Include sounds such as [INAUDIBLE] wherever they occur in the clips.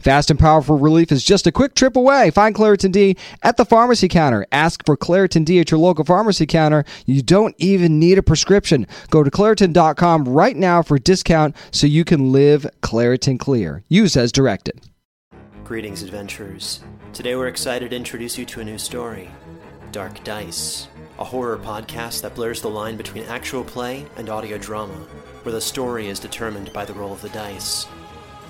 Fast and powerful relief is just a quick trip away. Find Claritin D at the pharmacy counter. Ask for Claritin D at your local pharmacy counter. You don't even need a prescription. Go to Claritin.com right now for a discount so you can live Claritin Clear. Use as directed. Greetings, adventurers. Today we're excited to introduce you to a new story Dark Dice, a horror podcast that blurs the line between actual play and audio drama, where the story is determined by the roll of the dice.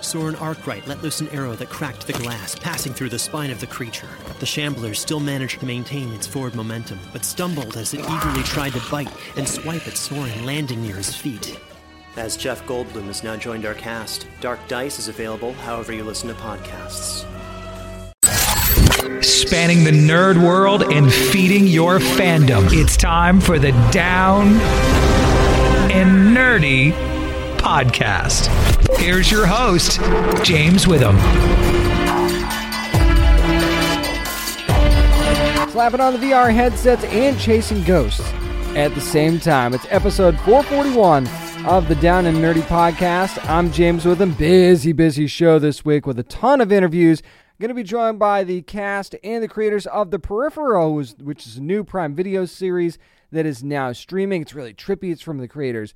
Soren Arkwright let loose an arrow that cracked the glass, passing through the spine of the creature. The shambler still managed to maintain its forward momentum, but stumbled as it eagerly tried to bite and swipe at Soren, landing near his feet. As Jeff Goldblum has now joined our cast, Dark Dice is available however you listen to podcasts. Spanning the nerd world and feeding your fandom. It's time for the Down and Nerdy podcast. Here's your host, James Witham. Slapping on the VR headsets and chasing ghosts at the same time. It's episode 441 of the Down and Nerdy podcast. I'm James Witham. Busy, busy show this week with a ton of interviews. Going to be joined by the cast and the creators of The Peripheral, which is a new Prime Video series that is now streaming. It's really trippy. It's from the creators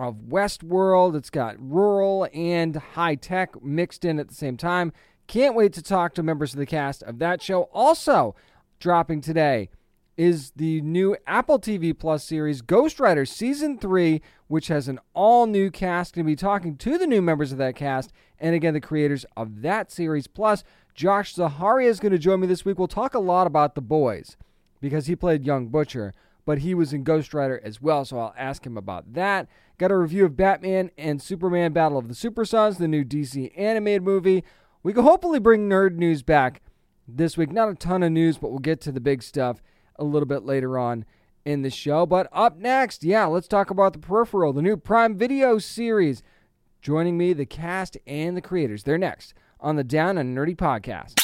of Westworld. It's got rural and high tech mixed in at the same time. Can't wait to talk to members of the cast of that show. Also, dropping today is the new Apple TV Plus series Ghostwriter Season 3, which has an all new cast. Going to be talking to the new members of that cast and again, the creators of that series. Plus, Josh Zaharia is going to join me this week. We'll talk a lot about the boys because he played Young Butcher, but he was in Ghostwriter as well, so I'll ask him about that. Got a review of Batman and Superman Battle of the Super Sons, the new DC animated movie. We can hopefully bring nerd news back this week. Not a ton of news, but we'll get to the big stuff a little bit later on in the show. But up next, yeah, let's talk about The Peripheral, the new Prime Video series. Joining me, the cast and the creators. They're next on the Down and Nerdy podcast.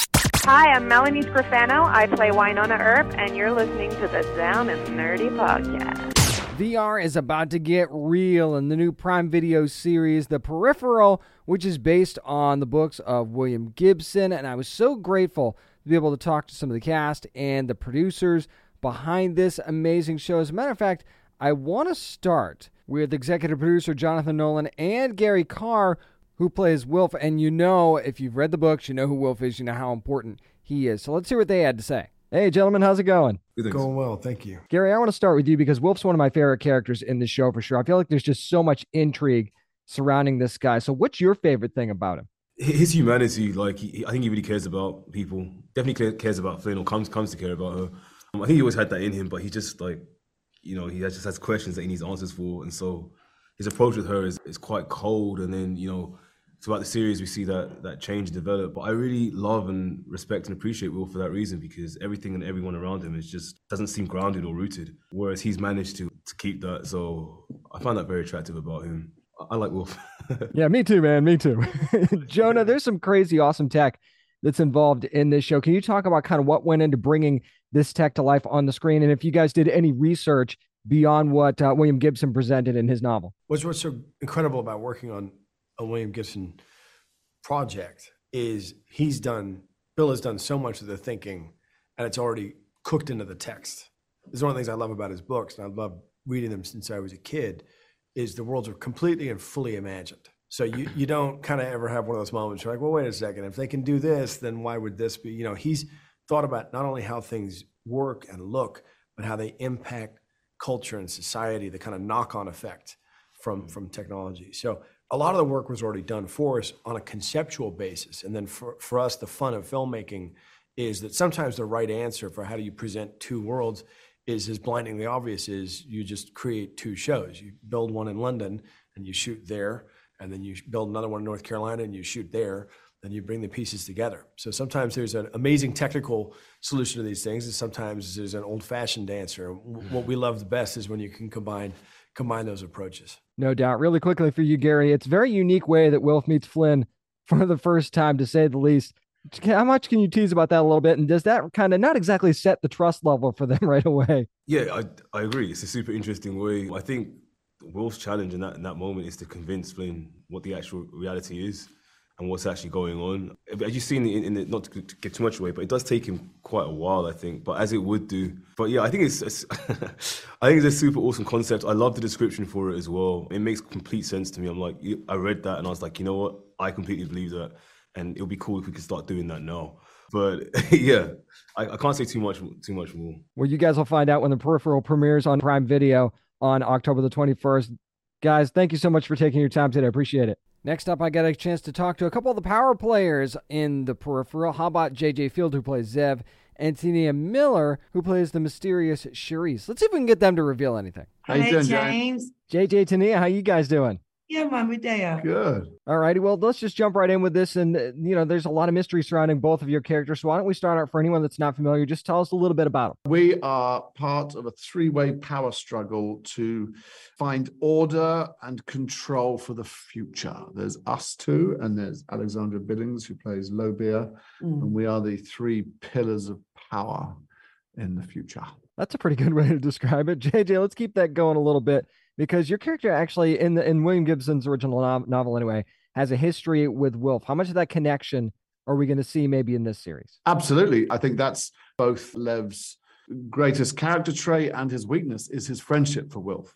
Hi, I'm Melanie Scrofano. I play Wynonna Earp, and you're listening to the Down and Nerdy podcast. VR is about to get real in the new Prime Video series, The Peripheral, which is based on the books of William Gibson. And I was so grateful to be able to talk to some of the cast and the producers behind this amazing show. As a matter of fact, I want to start with executive producer Jonathan Nolan and Gary Carr, who plays Wilf. And you know, if you've read the books, you know who Wilf is, you know how important he is. So let's hear what they had to say. Hey, gentlemen, how's it going? Going well, thank you. Gary, I want to start with you because Wolf's one of my favorite characters in the show for sure. I feel like there's just so much intrigue surrounding this guy. So, what's your favorite thing about him? His humanity, like he, I think he really cares about people. Definitely cares about Flynn, or comes comes to care about her. Um, I think he always had that in him, but he just like you know, he just has questions that he needs answers for, and so his approach with her is, is quite cold. And then you know, throughout the series, we see that that change develop. But I really love and respect and appreciate Wilf for that reason because everything and everyone around him is just doesn't seem grounded or rooted, whereas he's managed to to keep that. So I find that very attractive about him. I, I like Wolf. [LAUGHS] yeah, me too, man. Me too. [LAUGHS] Jonah, there's some crazy, awesome tech that's involved in this show. Can you talk about kind of what went into bringing this tech to life on the screen. And if you guys did any research beyond what uh, William Gibson presented in his novel. What's, what's so incredible about working on a William Gibson project is he's done Bill has done so much of the thinking and it's already cooked into the text. It's one of the things I love about his books, and I love reading them since I was a kid, is the worlds are completely and fully imagined. So you, you don't kind of ever have one of those moments where you're like, well, wait a second, if they can do this, then why would this be? You know, he's thought about not only how things work and look, but how they impact culture and society, the kind of knock-on effect from from technology. So a lot of the work was already done for us on a conceptual basis. And then for, for us, the fun of filmmaking is that sometimes the right answer for how do you present two worlds is as blindingly obvious is you just create two shows. You build one in London and you shoot there, and then you build another one in North Carolina and you shoot there. Then you bring the pieces together. So sometimes there's an amazing technical solution to these things, and sometimes there's an old-fashioned answer. What we love the best is when you can combine combine those approaches. No doubt. Really quickly for you, Gary, it's a very unique way that Wilf meets Flynn [LAUGHS] for the first time, to say the least. How much can you tease about that a little bit? And does that kind of not exactly set the trust level for them [LAUGHS] right away? Yeah, I, I agree. It's a super interesting way. I think Wilf's challenge in that in that moment is to convince Flynn what the actual reality is and what's actually going on. As you've seen in, in the, not to get too much away, but it does take him quite a while, I think. But as it would do. But yeah, I think it's, it's [LAUGHS] I think it's a super awesome concept. I love the description for it as well. It makes complete sense to me. I'm like, I read that and I was like, you know what? I completely believe that, and it would be cool if we could start doing that now. But [LAUGHS] yeah, I, I can't say too much too much more. Well, you guys will find out when the peripheral premieres on Prime Video on October the 21st. Guys, thank you so much for taking your time today. I appreciate it. Next up, I got a chance to talk to a couple of the power players in the peripheral. How about JJ Field, who plays Lev, and T'Nia Miller, who plays the mysterious Cherise? Let's see if we can get them to reveal anything. How you doing, James? JJ, Tania, how you guys doing? Yeah, man, we're. Good. All righty. Well, let's just jump right in with this. And, you know, there's a lot of mystery surrounding both of your characters. So why don't we start out for anyone that's not familiar? Just tell us a little bit about them. We are part of a three way power struggle to find order and control for the future. There's us two, and there's Alexandra Billings, who plays Lowbeer. Mm. And we are the three pillars of power in the future. That's a pretty good way to describe it. [LAUGHS] JJ, let's keep that going a little bit because your character actually in the in William Gibson's original no- novel anyway has a history with Wilf. How much of that connection are we going to see maybe in this series? Absolutely. I think that's both Lev's greatest character trait and his weakness is his friendship for Wilf.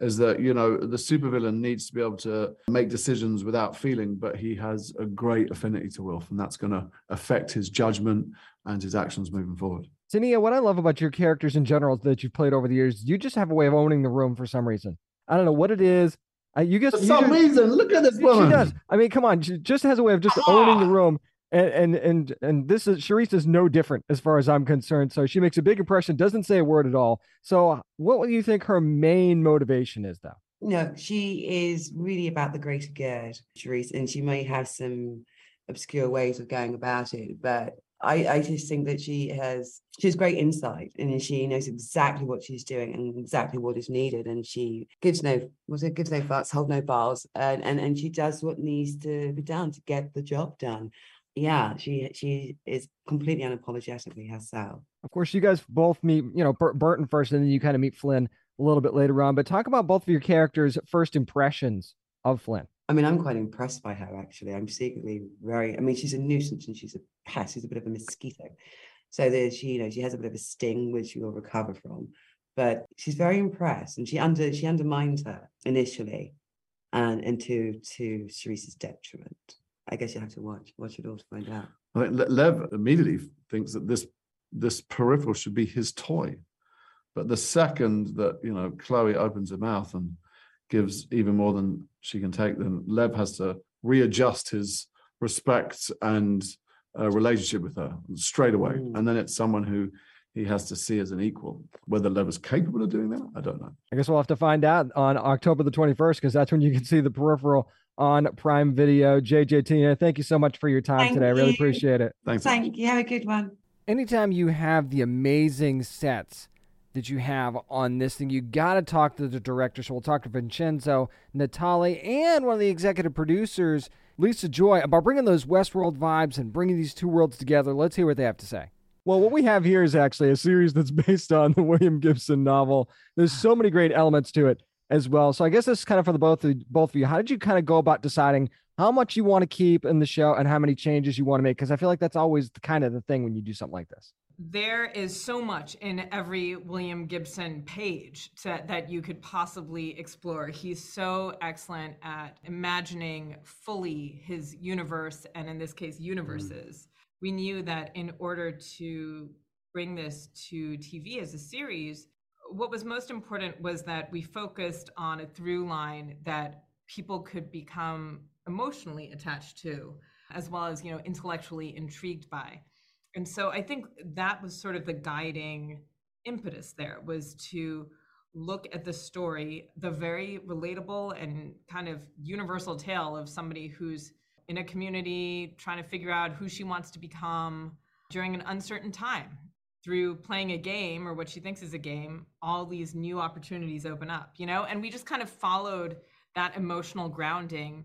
Is that, you know, the supervillain needs to be able to make decisions without feeling, but he has a great affinity to Wilf, and that's going to affect his judgment and his actions moving forward. Tania, what I love about your characters in general that you've played over the years, you just have a way of owning the room for some reason. I don't know what it is. Uh, you guess for some just, reason. Look at this woman. She does. I mean, come on. She just has a way of just owning the room. And and and and this is Cherise is no different as far as I'm concerned. So she makes a big impression, doesn't say a word at all. So what do you think her main motivation is, though? No, she is really about the greater good, Cherise, and she may have some obscure ways of going about it, but I, I just think that she has she has great insight and she knows exactly what she's doing and exactly what is needed and she gives no was it gives no fucks hold no bars and, and and she does what needs to be done to get the job done. Yeah she she is completely unapologetically herself. Of course you guys both meet you know Bur- burton first and then you kind of meet flynn a little bit later on but talk about both of your characters first impressions of flynn I mean, I'm quite impressed by her actually. I'm secretly very. I mean, she's a nuisance and she's a pest. She's a bit of a mosquito. So there's she, you know, she has a bit of a sting which she will recover from. But she's very impressed, and she under she undermines her initially, and and to to Cherise's detriment. I guess you have to watch watch it all to find out. I think Lev immediately thinks that this this peripheral should be his toy, but the second that you know Chloe opens her mouth and gives even more than she can take, then Lev has to readjust his respect and uh, relationship with her straight away. Mm. And then it's someone who he has to see as an equal. Whether Lev is capable of doing that, I don't know. I guess we'll have to find out on October the 21st because that's when you can see the peripheral on Prime Video. JJ Tina, thank you so much for your time thank today. You. I really appreciate it. Thanks. Thank you. Have a good one. Anytime you have the amazing sets that you have on this thing. You got to talk to the director. So we'll talk to Vincenzo Natali and one of the executive producers, Lisa Joy, about bringing those Westworld vibes and bringing these two worlds together. Let's hear what they have to say. Well, what we have here is actually a series that's [LAUGHS] based on the William Gibson novel. There's so many great elements to it. as well. So I guess this is kind of for the both of both of you. How did you kind of go about deciding how much you want to keep in the show and how many changes you want to make? Because I feel like that's always the kind of the thing when you do something like this. There is so much in every William Gibson page to, that you could possibly explore. He's so excellent at imagining fully his universe, and in this case, universes. Mm. We knew that in order to bring this to TV as a series, what was most important was that we focused on a through line that people could become emotionally attached to as well as you know intellectually intrigued by and so i think that was sort of the guiding impetus there was to look at the story the very relatable and kind of universal tale of somebody who's in a community trying to figure out who she wants to become during an uncertain time. Through playing a game or what she thinks is a game all these new opportunities open up you know? And we just kind of followed that emotional grounding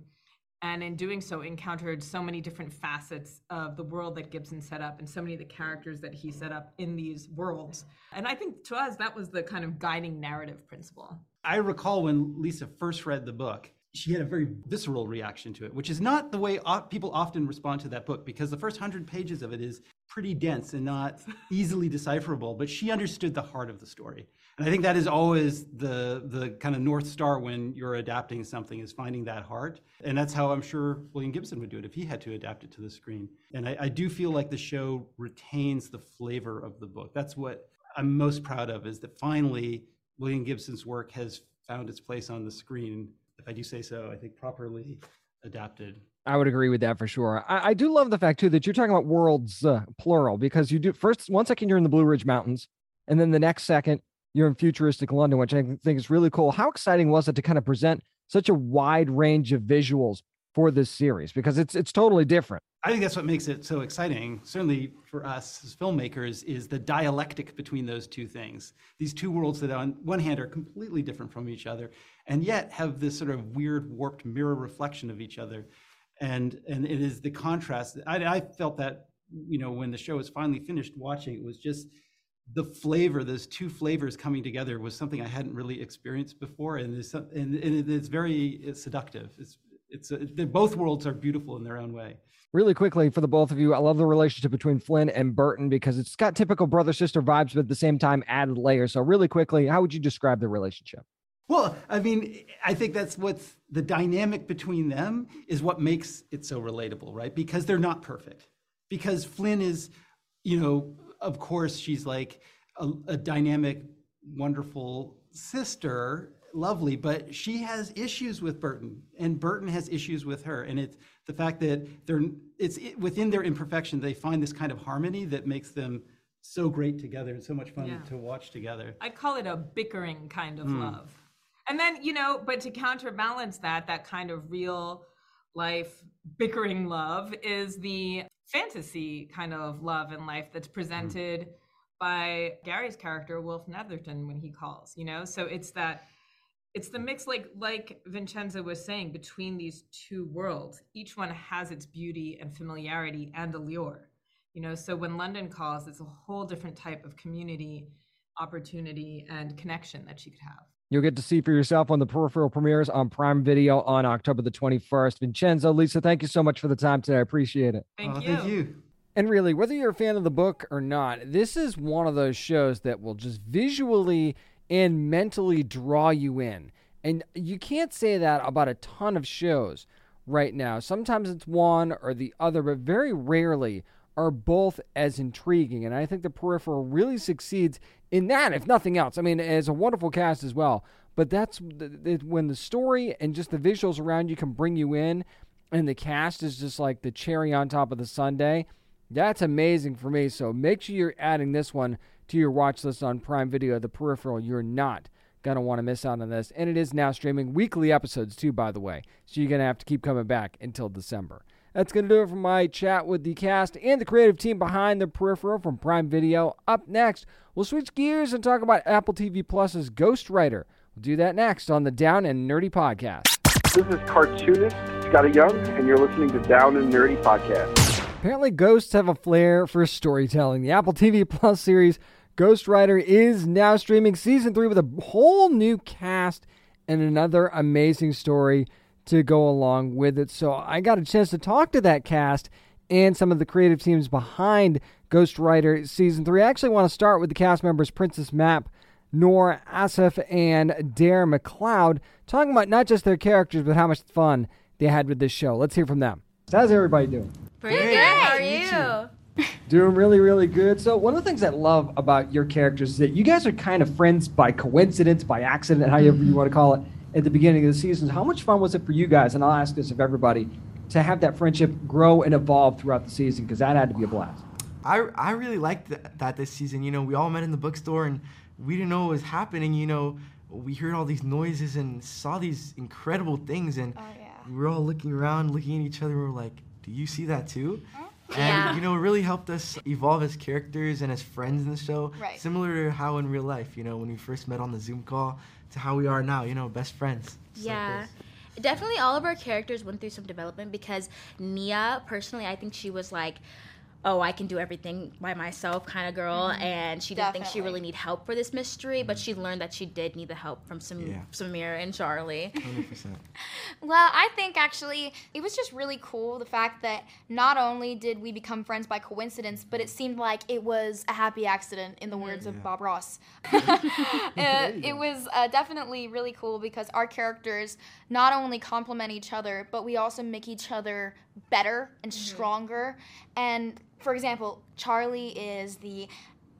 and in doing so encountered so many different facets of the world that gibson set up and so many of the characters that he set up in these worlds. And i think to us that was the kind of guiding narrative principle. I recall when lisa first read the book she had a very visceral reaction to it, which is not the way people often respond to that book because the first hundred pages of it is pretty dense and not easily decipherable. But she understood the heart of the story, and I think that is always the the kind of north star when you're adapting something is finding that heart, and that's how I'm sure William Gibson would do it if he had to adapt it to the screen. And I, I do feel like the show retains the flavor of the book. That's what I'm most proud of is that finally William Gibson's work has found its place on the screen if I do say so, I think properly adapted. I would agree with that for sure. I, I do love the fact too that you're talking about worlds uh, plural because you do first one second you're in the Blue Ridge Mountains, and then the next second you're in futuristic London, which I think is really cool. How exciting was it to kind of present such a wide range of visuals for this series because it's it's totally different. I think that's what makes it so exciting, certainly for us as filmmakers, is the dialectic between those two things. These two worlds that, on one hand, are completely different from each other, and yet have this sort of weird, warped mirror reflection of each other. And and it is the contrast. I, I felt that you know when the show was finally finished watching, it was just the flavor, those two flavors coming together, was something I hadn't really experienced before, and it's and, and it's very seductive. It's it's uh, a, both worlds are beautiful in their own way. Really quickly for the both of you, I love the relationship between Flynn and Burton because it's got typical brother sister vibes, but at the same time added layers. So really quickly, how would you describe the relationship? Well, I mean, I think that's what's the dynamic between them is what makes it so relatable, right? Because they're not perfect. Because Flynn is, you know, of course, she's like a, a dynamic, wonderful sister lovely, but she has issues with Burton, and Burton has issues with her, and it's the fact that they're it's within their imperfection they find this kind of harmony that makes them so great together and so much fun yeah. to watch together. I'd call it a bickering kind of mm. love. And then, you know, but to counterbalance that, that kind of real life bickering love is the fantasy kind of love and life that's hmm. presented mm. by Gary's character, Wilf Netherton, when he calls, you know? So it's that it's the mix like like vincenzo was saying between these two worlds each one has its beauty and familiarity and allure you know so when london calls it's a whole different type of community opportunity and connection that you could have You'll get to see for yourself when the peripheral premieres on Prime Video on October the 21st. Vincenzo, Lisa, thank you so much for the time today. I appreciate it. Thank oh, you. Thank you. And really, whether you're a fan of the book or not, this is one of those shows that will just visually and mentally draw you in. And you can't say that about a ton of shows right now. Sometimes it's one or the other, but very rarely are both as intriguing. And I think the peripheral really succeeds in that, if nothing else. I mean, as a wonderful cast as well. But that's when the story and just the visuals around you can bring you in, and the cast is just like the cherry on top of the sundae. That's amazing for me. So make sure you're adding this one to your watch list on Prime Video, The Peripheral. You're not going to want to miss out on this. And it is now streaming weekly episodes, too, by the way. So you're going to have to keep coming back until December. That's going to do it for my chat with the cast and the creative team behind The Peripheral from Prime Video. Up next, we'll switch gears and talk about Apple TV Plus's Ghostwriter. We'll do that next on the Down and Nerdy Podcast. This is cartoonist Skottie Young, and you're listening to Down and Nerdy Podcast. Apparently, ghosts have a flair for storytelling. The Apple TV Plus series Ghostwriter is now streaming season three with a whole new cast and another amazing story to go along with it. So I got a chance to talk to that cast and some of the creative teams behind Ghostwriter Season 3. I actually want to start with the cast members Princess Mapp, Nour Assaf, and Dare McLeod, talking about not just their characters, but how much fun they had with this show. Let's hear from them. How's everybody doing? Pretty good. How are you? [LAUGHS] Doing really, really good. So, one of the things I love about your characters is that you guys are kind of friends by coincidence, by accident, however you want to call it, at the beginning of the season. How much fun was it for you guys? And I'll ask this of everybody to have that friendship grow and evolve throughout the season because that had to be a blast. I, I really liked th- that this season. You know, we all met in the bookstore and we didn't know what was happening. You know, we heard all these noises and saw these incredible things, and oh, we were all looking around, looking at each other. We were like, "Do you see that too?" And Yeah. you know, it really helped us evolve as characters and as friends in the show. Right. Similar to how in real life, you know, when we first met on the Zoom call, to how we are now. You know, best friends. Just Yeah. this. Definitely all of our characters went through some development because Nia, personally, I think she was like, oh, I can do everything by myself kind of girl. Mhm. And she didn't think she really need help for this mystery, but she learned that she did need the help from Sam- Yeah. Samir and Charlie. 100%. [LAUGHS] Well, I think actually it was just really cool the fact that not only did we become friends by coincidence, but it seemed like it was a happy accident, in the words of Bob Ross. [LAUGHS] [LAUGHS] Uh, it was uh, definitely really cool because our characters not only complement each other, but we also make each other better and stronger. And for example, Charlie is the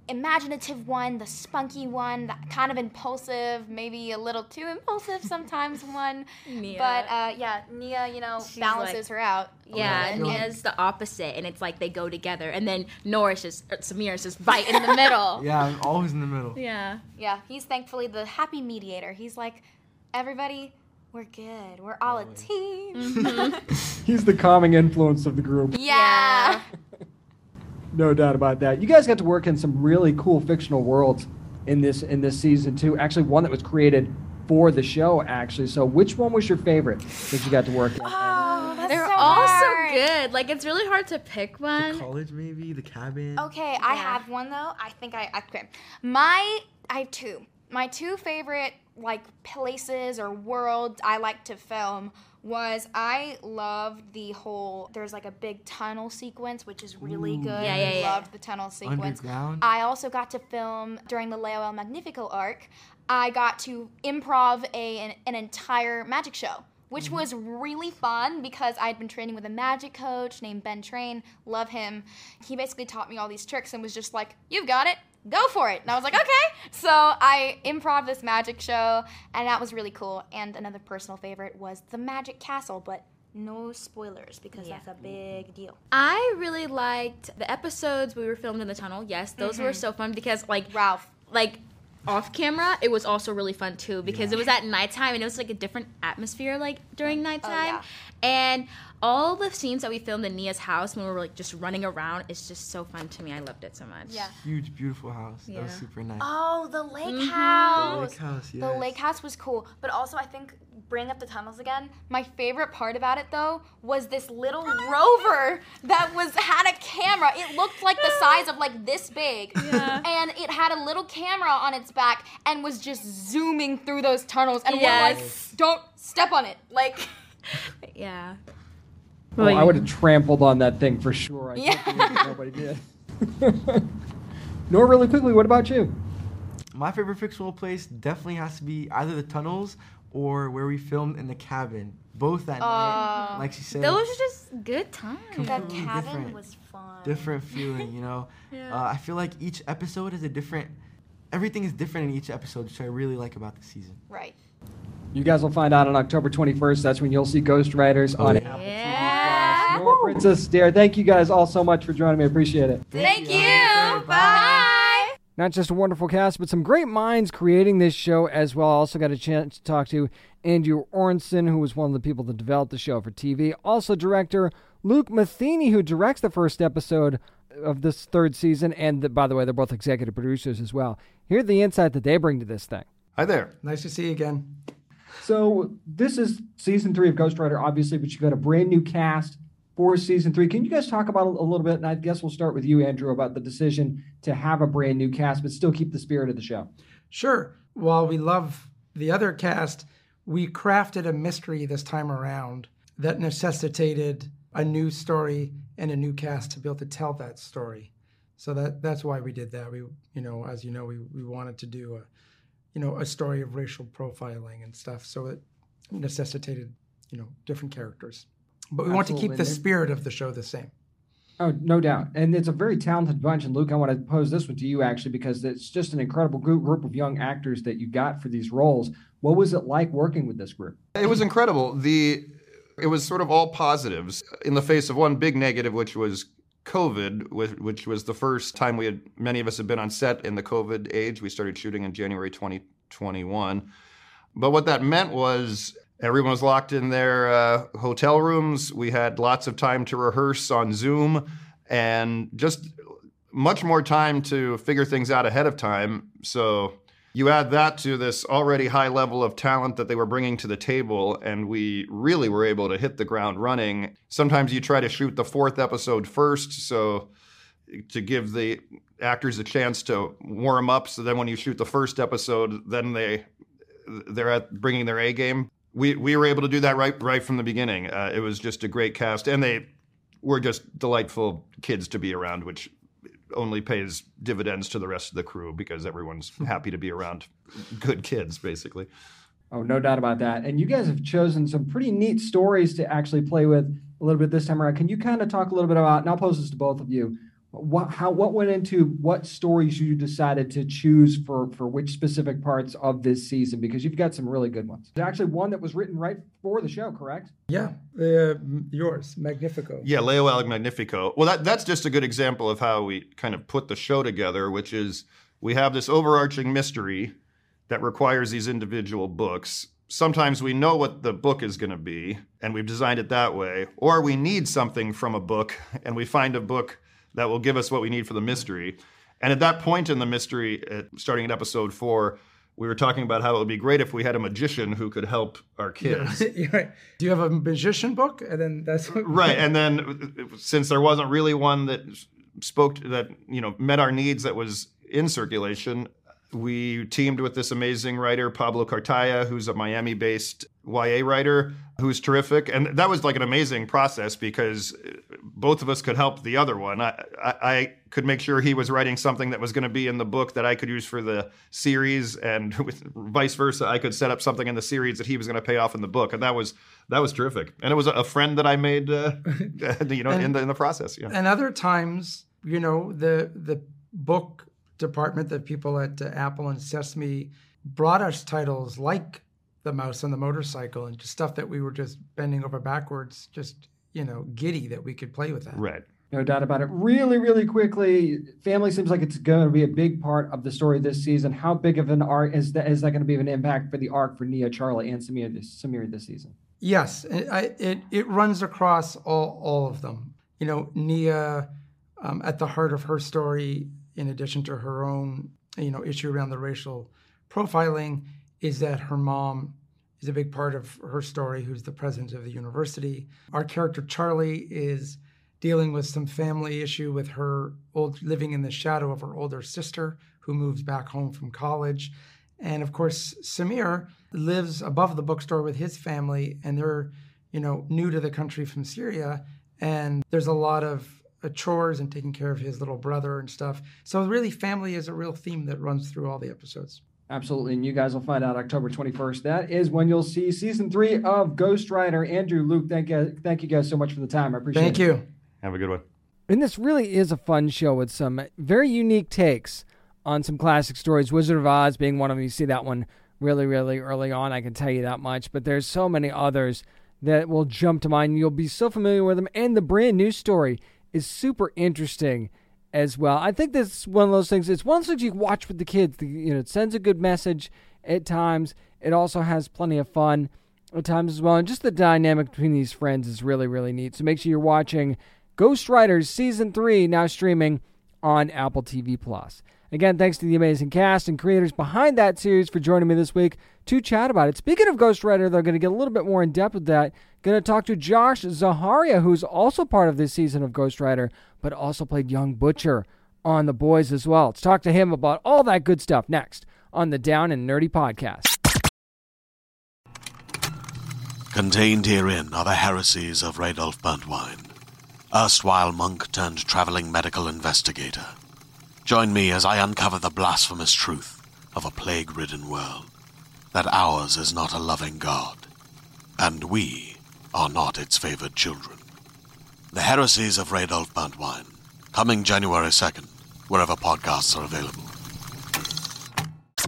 imaginative one, the spunky one, the kind of impulsive, maybe a little too impulsive sometimes [LAUGHS] one. Nia. But uh, yeah, Nia, you know, She's balances like- her out. Yeah, little bit. Nia's the opposite, and it's like they go together. And then Norris just, Samir is just right in the [LAUGHS] middle. Yeah, I'm always in the middle. Yeah. Yeah, he's thankfully the happy mediator. He's like, everybody, we're good. We're all a team. [LAUGHS] He's the calming influence of the group. yeah. [LAUGHS] No doubt about that. You guys got to work in some really cool fictional worlds in this in this season too. Actually, one that was created for the show. Actually, so which one was your favorite that you got to work in? Oh, that's They're so all hard. so good. Like it's really hard to pick one. The College maybe the cabin. Okay, I have one though. I think I okay. My I have two. My two favorite like places or worlds I like to film was I loved the whole there's like a big tunnel sequence which is really Ooh. good. Yeah, yeah, I yeah. Loved the tunnel sequence. Underground? I also got to film during the Leo El Magnifico arc. I got to improv a an, an entire magic show which Mm-hmm. was really fun because I'd been training with a magic coach named Ben Train. Love him. He basically taught me all these tricks and was just like, "You've got it. Go for it." And I was like, "Okay." So I improv this magic show, and that was really cool. And another personal favorite was the Magic Castle, but no spoilers because that's a big deal. I really liked the episodes we were filmed in the tunnel. Yes, those were Mhm. so fun because like Ralph, like off camera, it was also really fun too because it was at nighttime and it was like a different atmosphere like during Oh, nighttime. And all the scenes that we filmed in Nia's house when we were like just running around is just so fun to me. I loved it so much. Yeah. Huge, beautiful house. That was Yeah. super nice. Oh, the lake Mhm. house. The lake house, The lake house was cool, but also I think bring up the tunnels again. My favorite part about it though was this little [LAUGHS] rover that was had a camera. It looked like the size of like this big, Yeah. and it had a little camera on its back and was just zooming through those tunnels. And we're like, Yes. don't step on it, like. [LAUGHS] [LAUGHS] Yeah. Oh, I would have trampled on that thing for sure. I Yeah. can't nobody did. [LAUGHS] Nour really quickly. What about you? My favorite fictional place definitely has to be either the tunnels or where we filmed in the cabin. Both at night, Oh. like she said. Those were just good times. That completely cabin different. was fun. different feeling, you know. [LAUGHS] Yeah. uh, I feel like each episode is a different. Everything is different in each episode, which I really like about the season. Right. You guys will find out on October 21st. That's when you'll see Ghostwriters on oh, yeah. Apple Yeah. TV. Nora, Princess Dare, thank you guys all so much for joining me. I appreciate it. Thank you. Bye. Not just a wonderful cast, but some great minds creating this show as well. I also got a chance to talk to Andrew Orenstein, who was one of the people that developed the show for TV. Also, director Luke Matheny, who directs the first episode of this third season. And the, by the way, they're both executive producers as well. Here's the insight that they bring to this thing. Hi there. Nice to see you again. So this is season three of Ghostwriter, obviously, but you've got a brand new cast for season three. Can you guys talk about it a little bit? And I guess we'll start with you, Andrew, about the decision to have a brand new cast, but still keep the spirit of the show. Sure. While we love the other cast, we crafted a mystery this time around that necessitated a new story and a new cast to be able to tell that story. So that that's why we did that. We, you know, as you know, we, we wanted to do a, you know, a story of racial profiling and stuff. So it necessitated, you know, different characters. But we want to keep the spirit of the show the same. Oh, no doubt. And it's a very talented bunch. And Luke, I want to pose this one to you actually, because it's just an incredible group, group of young actors that you got for these roles. What was it like working with this group? It was incredible. The it was sort of all positives in the face of one big negative, which was COVID, which, was the first time we had many of us had been on set in the COVID age. We started shooting in January 2021. But what that meant was everyone was locked in their uh, hotel rooms. We had lots of time to rehearse on Zoom and just much more time to figure things out ahead of time. So you add that to this already high level of talent that they were bringing to the table, and we really were able to hit the ground running. Sometimes you try to shoot the fourth episode first, so to give the actors a chance to warm up. So then when you shoot the first episode, then they they're at bringing their A game. We we were able to do that right right from the beginning. Uh, it was just a great cast, and they were just delightful kids to be around, which only pays dividends to the rest of the crew because everyone's hmm. happy to be around good kids, basically. Oh, no doubt about that. And you guys have chosen some pretty neat stories to actually play with a little bit this time around. Can you kind of talk a little bit about, and I'll pose this to both of you, what, how, what went into what stories you decided to choose for, for which specific parts of this season? Because you've got some really good ones. There's actually one that was written right for the show, correct? Yeah, uh, yours, Magnifico. Yeah, Leo El Magnifico. Well, that, that's just a good example of how we kind of put the show together, which is we have this overarching mystery that requires these individual books. Sometimes we know what the book is going to be, and we've designed it that way, or we need something from a book, and we find a book that will give us what we need for the mystery. And at that point in the mystery, uh, starting at episode four, we were talking about how it would be great if we had a magician who could help our [LAUGHS] kids. You're right. Do you have a magician book? And then that's [LAUGHS] right and then since there wasn't really one that spoke to, that you know met our needs that was in circulation we teamed with this amazing writer pablo cartaya who's a miami based ya writer who's terrific. And that was like an amazing process because both of us could help the other one. I, I, I could make sure he was writing something that was going to be in the book that i could use for the series and [LAUGHS] with, vice versa i could set up something in the series that he was going to pay off in the book. And that was that was terrific. And it was a, friend that i made uh, [LAUGHS] [LAUGHS] you know in the in the process yeah. And other times, you know, the the book department, the people at uh, Apple and Sesame brought us titles like The Mouse on the Motorcycle and just stuff that we were just bending over backwards, just, you know, giddy that we could play with that. right No doubt about it. Really, really quickly, family seems like it's going to be a big part of the story this season. How big of an arc is that? Is that going to be an impact for the arc for Nia, Charlie, and Samir this, Samir this season? Yes, it, I, it it runs across all all of them. You know, Nia, um, at the heart of her story, in addition to her own you know issue around the racial profiling, is that her mom is a big part of her story. Who's the president of the university? Our character Charlie is dealing with some family issue with her old living in the shadow of her older sister who moves back home from college. And of course, Samir lives above the bookstore with his family, and they're, you know, new to the country from Syria. And there's a lot of uh, chores and taking care of his little brother and stuff. So really, family is a real theme that runs through all the episodes. Absolutely. And you guys will find out October 21st. That is when you'll see season three of Ghostwriter. Andrew, Luke, thank you, thank you guys so much for the time. I appreciate Thank it. Thank you. have a good one And this really is a fun show with some very unique takes on some classic stories. Wizard of Oz being one of them. You see that one really, really early on. I can tell you that much. But there's so many others that will jump to mind. You'll be so familiar with them. And the brand new story is super interesting as well. I think this is one of those things. It's one of those things you watch with the kids. The, you know, it sends a good message at times. It also has plenty of fun at times as well. And just the dynamic between these friends is really, really neat. So make sure you're watching Ghostwriters Season 3 now streaming on Apple TV Plus. Again, thanks to the amazing cast and creators behind that series for joining me this week to chat about it. Speaking of Ghostwriter, they're going to get a little bit more in depth with that. Going to talk to Josh Zaharia, who's also part of this season of Ghostwriter, but also played Young Butcher on The Boys as well. Let's talk to him about all that good stuff next on the Down and Nerdy podcast. Contained herein are the heresies of Radolf Burntwine, erstwhile monk turned traveling medical investigator. Join me as I uncover the blasphemous truth of a plague ridden world that ours is not a loving God, and we are not its favored children. The Heresies of Radolf Burntwine, coming January 2nd, wherever podcasts are available.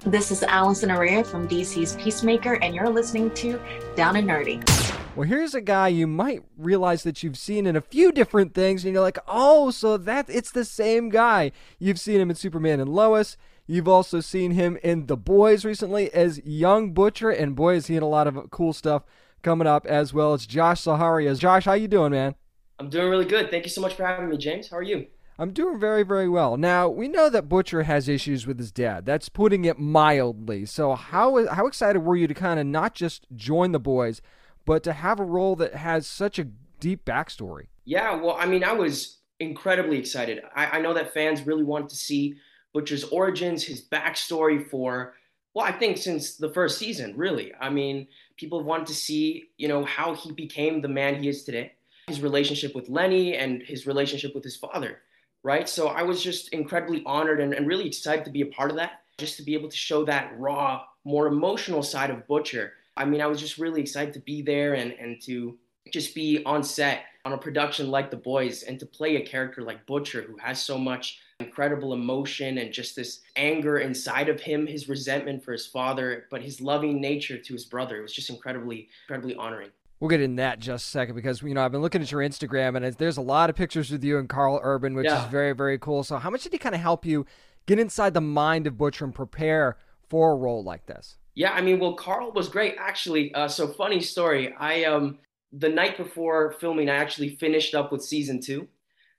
This is Allison Araya from DC's Peacemaker, and you're listening to Down and Nerdy. Well, here's a guy you might realize that you've seen in a few different things, and you're like, oh, so that it's the same guy. You've seen him in Superman and Lois. You've also seen him in The Boys recently as Young Butcher, and boy, is he in a lot of cool stuff coming up as well. It's Josh Zaharia. Josh, how you doing, man? I'm doing really good. Thank you so much for having me, James. How are you? I'm doing very, very well. Now we know that Butcher has issues with his dad. That's putting it mildly. So how how excited were you to kind of not just join the boys, but to have a role that has such a deep backstory? Yeah, well, I mean, I was incredibly excited. I, I know that fans really wanted to see Butcher's origins, his backstory for well, I think since the first season, really. I mean, people wanted to see, you know, how he became the man he is today, his relationship with Lenny and his relationship with his father right? So I was just incredibly honored and, and really excited to be a part of that, just to be able to show that raw, more emotional side of Butcher. I mean, I was just really excited to be there and, and to just be on set on a production like The Boys and to play a character like Butcher who has so much incredible emotion and just this anger inside of him, his resentment for his father, but his loving nature to his brother. It was just incredibly, incredibly honoring. We'll get in that just a second because you know I've been looking at your Instagram and there's a lot of pictures with you and Karl Urban, which yeah. is very very cool. So how much did he kind of help you get inside the mind of Butcher and prepare for a role like this? Yeah, I mean, well, Karl was great actually. Uh, so funny story. I um the night before filming, I actually finished up with season two.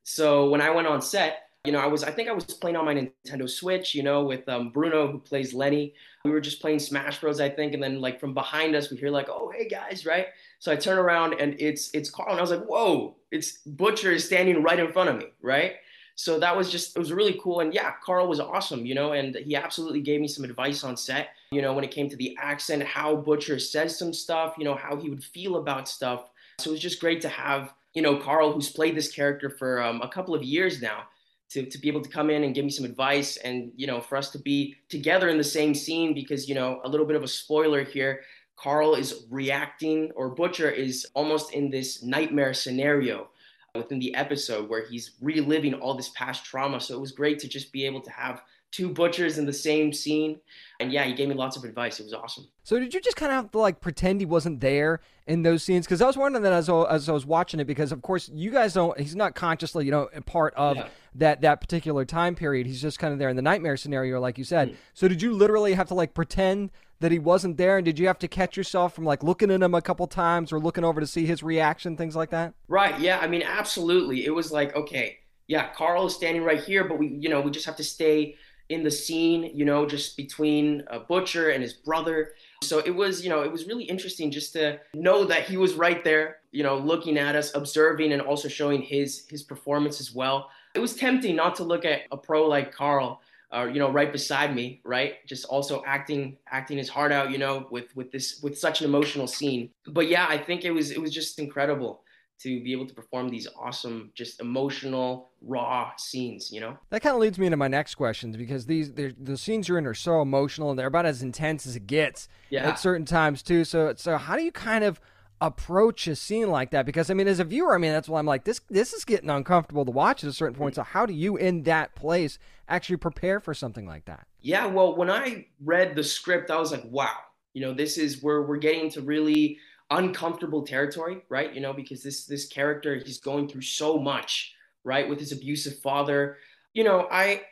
So when I went on set, you know, I was I think I was playing on my Nintendo Switch, you know, with um, Bruno who plays Lenny. We were just playing Smash Bros, I think, and then like from behind us, we hear like, "Oh, hey guys!" Right? So I turn around and it's it's Karl, and I was like, "Whoa!" It's Butcher is standing right in front of me, right? So that was just it was really cool, and yeah, Karl was awesome, you know, and he absolutely gave me some advice on set, you know, when it came to the accent, how Butcher says some stuff, you know, how he would feel about stuff. So it was just great to have you know Karl, who's played this character for um, a couple of years now to, to be able to come in and give me some advice and you know for us to be together in the same scene because you know a little bit of a spoiler here Karl is reacting or butcher is almost in this nightmare scenario within the episode where he's reliving all this past trauma. So it was great to just be able to have two butchers in the same scene. And yeah, he gave me lots of advice. It was awesome. So did you just kind of have to like pretend he wasn't there in those scenes? Because I was wondering that as, as I was watching it, because of course you guys don't. He's not consciously, you know, a part of yeah. that that particular time period. He's just kind of there in the nightmare scenario, like you said. Mm. So did you literally have to like pretend that he wasn't there, and did you have to catch yourself from like looking at him a couple times or looking over to see his reaction, things like that? Right. Yeah. I mean, absolutely. It was like okay. Yeah, Karl is standing right here, but we, you know, we just have to stay in the scene, you know, just between a butcher and his brother. So it was, you know, it was really interesting just to know that he was right there, you know, looking at us, observing, and also showing his his performance as well. It was tempting not to look at a pro like Karl, uh, you know, right beside me, right, just also acting acting his heart out, you know, with with this with such an emotional scene. But yeah, I think it was it was just incredible to be able to perform these awesome, just emotional, raw scenes, you know? That kind of leads me into my next questions because these the scenes you're in are so emotional and they're about as intense as it gets yeah. at certain times too. So so how do you kind of approach a scene like that? Because I mean, as a viewer, I mean that's why I'm like this this is getting uncomfortable to watch at a certain point. Mm-hmm. So how do you in that place actually prepare for something like that? Yeah, well, when I read the script, I was like, wow, you know, this is where we're getting to really uncomfortable territory, right? You know, because this this character he's going through so much, right, with his abusive father. You know, I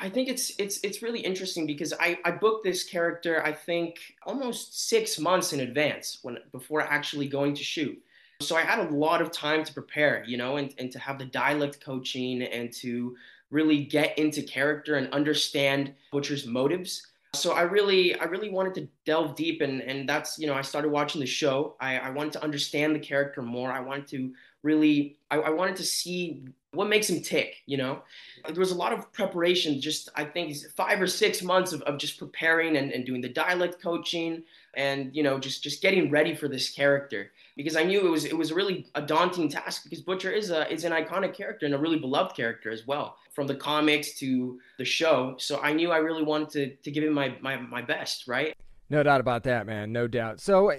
I think it's it's it's really interesting because I I booked this character I think almost six months in advance when before actually going to shoot. So I had a lot of time to prepare, you know, and, and to have the dialect coaching and to really get into character and understand Butcher's motives so I really, I really wanted to delve deep, and and that's you know I started watching the show. I, I wanted to understand the character more. I wanted to really I, I wanted to see what makes him tick you know there was a lot of preparation just i think five or six months of, of just preparing and, and doing the dialect coaching and you know just just getting ready for this character because i knew it was it was really a daunting task because butcher is a is an iconic character and a really beloved character as well from the comics to the show so i knew i really wanted to to give him my my, my best right No doubt about that, man. No doubt. So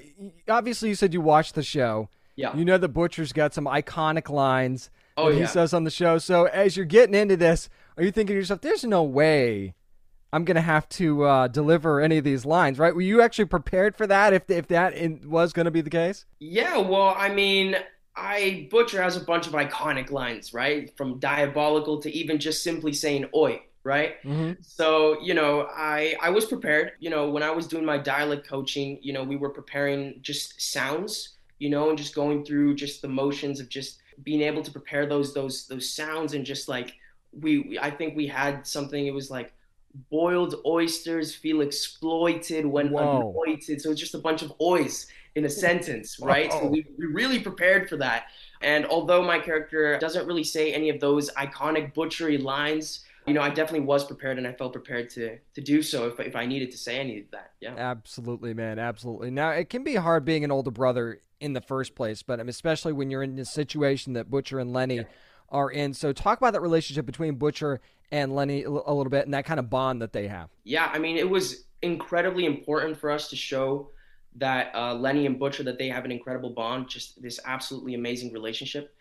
obviously, you said you watched the show. Yeah. You know the butcher's got some iconic lines Oh, that he yeah. says on the show. So as you're getting into this, are you thinking to yourself, "There's no way I'm gonna have to uh, deliver any of these lines"? Right? Were you actually prepared for that? If if that in, was going to be the case? Yeah, well, I mean, I Butcher has a bunch of iconic lines, right? From diabolical to even just simply saying "oi," right? Mm-hmm. So, you know, I I was prepared. You know, when I was doing my dialect coaching, you know, we were preparing just sounds, you know, and just going through just the motions of just being able to prepare those those those sounds and just like we, we I think we had something it was like boiled oysters feel exploited when Whoa. So it's just a bunch of oys in a sentence, right? So we, we really prepared for that. And although my character doesn't really say any of those iconic butchery lines, you know, I definitely was prepared and I felt prepared to to do so if, if I needed to say any of that. Yeah. Absolutely, man. Absolutely. Now, it can be hard being an older brother in the first place, but um, especially when you're in the situation that Butcher and Lenny are in. So, talk about that relationship between Butcher and Lenny a little bit and that kind of bond that they have. Yeah, I mean, it was incredibly important for us to show that uh, Lenny and Butcher that they have an incredible bond, just this absolutely amazing relationship.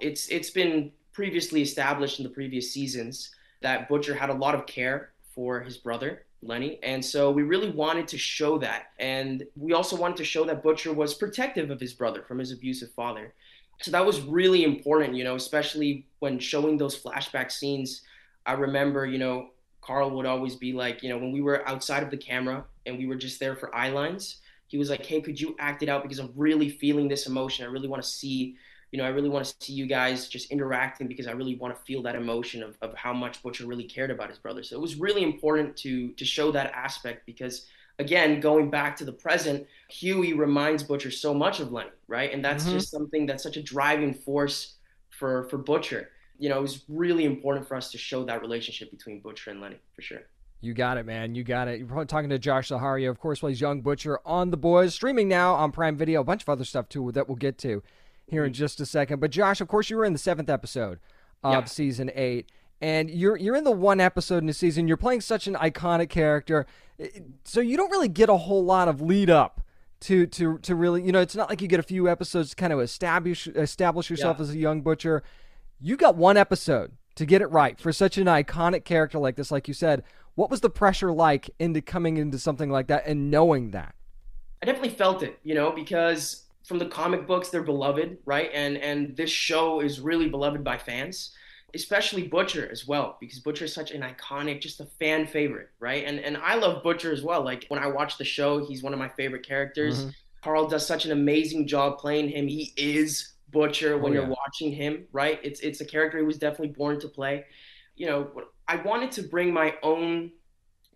It's it's been previously established in the previous seasons that Butcher had a lot of care for his brother Lenny, and so we really wanted to show that, and we also wanted to show that Butcher was protective of his brother from his abusive father. So that was really important, you know, especially when showing those flashback scenes. I remember, you know, Karl would always be like, you know, when we were outside of the camera and we were just there for eye lines, he was like, hey, could you act it out because I'm really feeling this emotion. I really want to see, you know, I really want to see you guys just interacting because I really want to feel that emotion of, of how much Butcher really cared about his brother. So it was really important to to show that aspect because again, going back to the present, Huey reminds Butcher so much of Lenny, right? And that's Mhm. just something that's such a driving force for for Butcher. You know, it was really important for us to show that relationship between Butcher and Lenny, for sure. You got it, man. You got it. You're probably talking to Josh Zaharia, of course, plays Young Butcher on The Boys, streaming now on Prime Video. A bunch of other stuff too that we'll get to here in just a second. But Josh, of course, you were in the seventh episode of Yeah. season eight, and you're you're in the one episode in the season. You're playing such an iconic character, so you don't really get a whole lot of lead up to to to really. You know, it's not like you get a few episodes to kind of establish establish yourself Yeah. as a young butcher. You got one episode to get it right for such an iconic character like this, like you said. What was the pressure like into coming into something like that and knowing that? I definitely felt it, you know, because from the comic books they're beloved, right? And and this show is really beloved by fans, especially Butcher as well, because Butcher is such an iconic, just a fan favorite, right? And and I love Butcher as well. Like when I watch the show, he's one of my favorite characters. Mhm. Karl does such an amazing job playing him. He is Butcher when Oh, you're watching him, right? It's it's a character he was definitely born to play. You know, I wanted to bring my own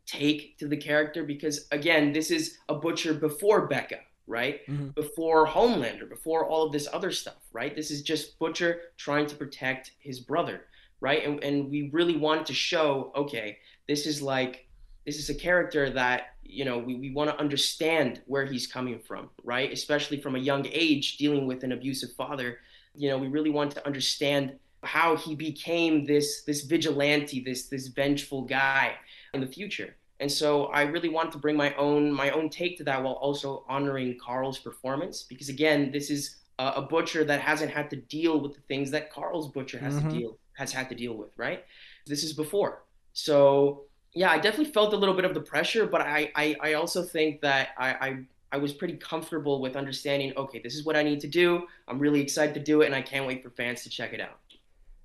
take to the character because again, this is a butcher before Becca, right? Mhm. Before Homelander, before all of this other stuff, right? This is just Butcher trying to protect his brother, right? And and we really wanted to show, okay, this is like this is a character that you know we, we want to understand where he's coming from right especially from a young age dealing with an abusive father you know we really want to understand how he became this this vigilante this this vengeful guy in the future and so i really want to bring my own my own take to that while also honoring Karl's performance because again this is a, a butcher that hasn't had to deal with the things that Karl's butcher has Mhm. to deal has had to deal with right this is before so yeah i definitely felt a little bit of the pressure but i i, I also think that I, I I was pretty comfortable with understanding, okay, this is what I need to do. I'm really excited to do it, and I can't wait for fans to check it out.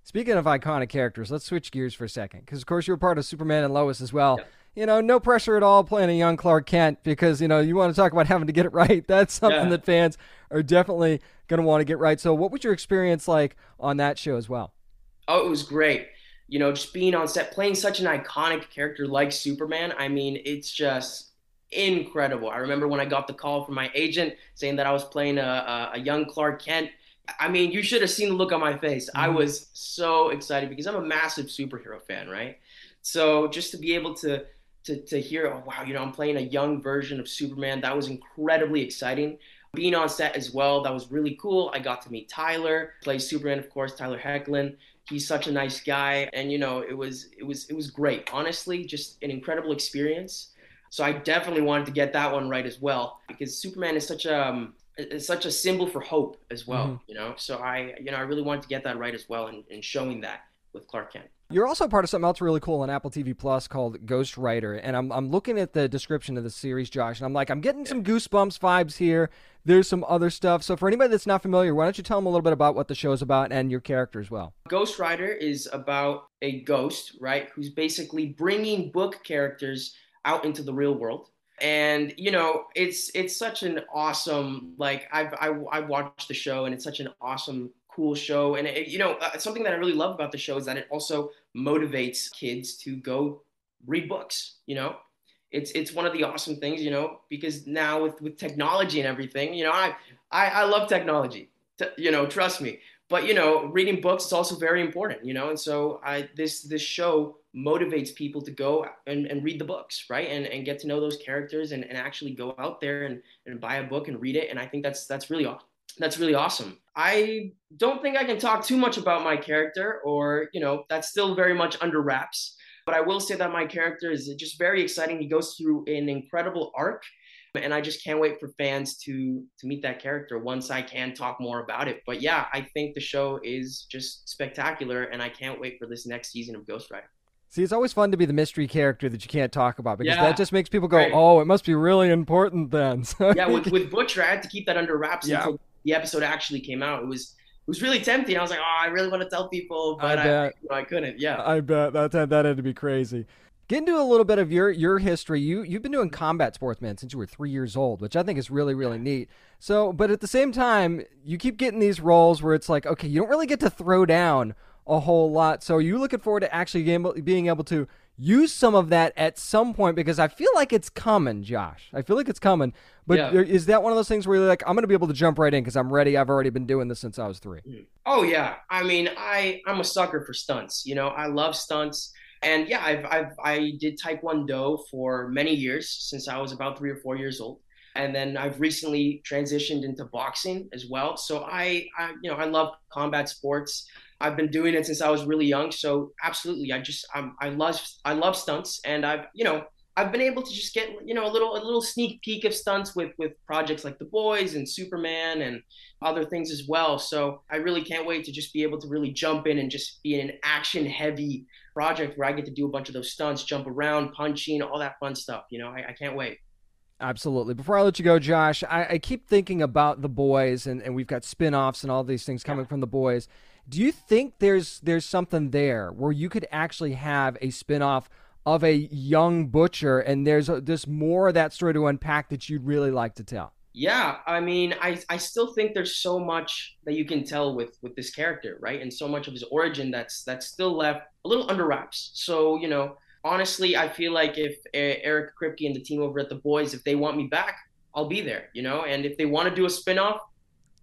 Speaking of iconic characters, let's switch gears for a second. Because, of course, you're part of Superman and Lois as well. You know, no pressure at all playing a young Clark Kent because, you know, you want to talk about having to get it [LAUGHS] right. That's something Yeah. that fans are definitely going to want to get right. So, what was your experience like on that show as well? Oh, it was great. You know, just being on set, playing such an iconic character like Superman. I mean, it's just incredible. I remember when I got the call from my agent saying that I was playing a, a, a young Clark Kent. I mean, you should have seen the look on my face. I Mhm. was so excited because I'm a massive superhero fan, right? So just to be able to to to hear, oh wow, you know, I'm playing a young version of Superman, that was incredibly exciting. Being on set as well, that was really cool. I got to meet Tyler, plays Superman, of course, Tyler Hoechlin. He's such a nice guy, and you know, it was it was it was great. Honestly, just an incredible experience. So I definitely wanted to get that one right as well because Superman is such a um, is such a symbol for hope as well. Mhm. You know, so I you know I really wanted to get that right as well and, and showing that with Clark Kent. You're also part of something else really cool on Apple TV Plus called Ghostwriter, and I'm I'm looking at the description of the series, Josh, and I'm like, I'm getting some goosebumps vibes here. There's some other stuff. So for anybody that's not familiar, why don't you tell them a little bit about what the show's about and your character as well? Ghostwriter is about a ghost, right, who's basically bringing book characters out into the real world. And you know, it's it's such an awesome like I've I, I've watched the show and it's such an awesome cool show and it, you know uh, something that I really love about the show is that it also motivates kids to go read books. You know, it's it's one of the awesome things. You know, because now with with technology and everything, you know, I I, I love technology. You know, trust me. But you know, reading books is also very important. You know, and so I this this show motivates people to go and, and read the books, right? And and get to know those characters and, and actually go out there and, and buy a book and read it. And I think that's that's really. That's really awesome. I don't think I can talk too much about my character, or you know, that's still very much under wraps. But I will say that my character is just very exciting. He goes through an incredible arc, and I just can't wait for fans to to meet that character once I can talk more about it. But yeah, I think the show is just spectacular, and I can't wait for this next season of Ghostwriter. See, it's always fun to be the mystery character that you can't talk about because Yeah, that just makes people go, right. "Oh, it must be really important then." So [LAUGHS] yeah, with, with Butcher, I had to keep that under wraps Yeah. until the episode actually came out. It was it was really tempting. I was like, oh, I really want to tell people, but I, bet. you know, I couldn't. Yeah. I bet that that had to be crazy. Get into a little bit of your your history. You you've been doing combat sports, man, since you were three years old, which I think is really really neat. So, but at the same time, you keep getting these roles where it's like, okay, you don't really get to throw down a whole lot. So, are you looking forward to actually being able to use some of that at some point? Because I feel like it's coming, Josh. I feel like it's coming. But Yeah. is that one of those things where you're like, I'm going to be able to jump right in because I'm ready. I've already been doing this since I was three. Mm. Oh yeah. I mean, I I'm a sucker for stunts. You know, I love stunts. And yeah, I've I've I did Taekwondo for many years since I was about three or four years old. And then I've recently transitioned into boxing as well. So I, I you know, I love combat sports. I've been doing it since I was really young. So absolutely, I just um, I love I love stunts, and I've you know I've been able to just get you know a little a little sneak peek of stunts with with projects like The Boys and Superman and other things as well. So I really can't wait to just be able to really jump in and just be in an action heavy project where I get to do a bunch of those stunts, jump around, punching, all that fun stuff. You know, I, I can't wait. Absolutely. Before I let you go, Josh, I, I keep thinking about the boys, and, and we've got spin offs and all these things coming from the boys. Do you think there's there's something there where you could actually have a spin off of a young butcher, and there's a, there's more of that story to unpack that you'd really like to tell? Yeah, I mean, I, I still think there's so much that you can tell with with this character, right? And so much of his origin that's that's still left a little under wraps. So you know, honestly, I feel like if E- Eric Kripke and the team over at the Boys, if they want me back, I'll be there, you know. And if they want to do a spinoff,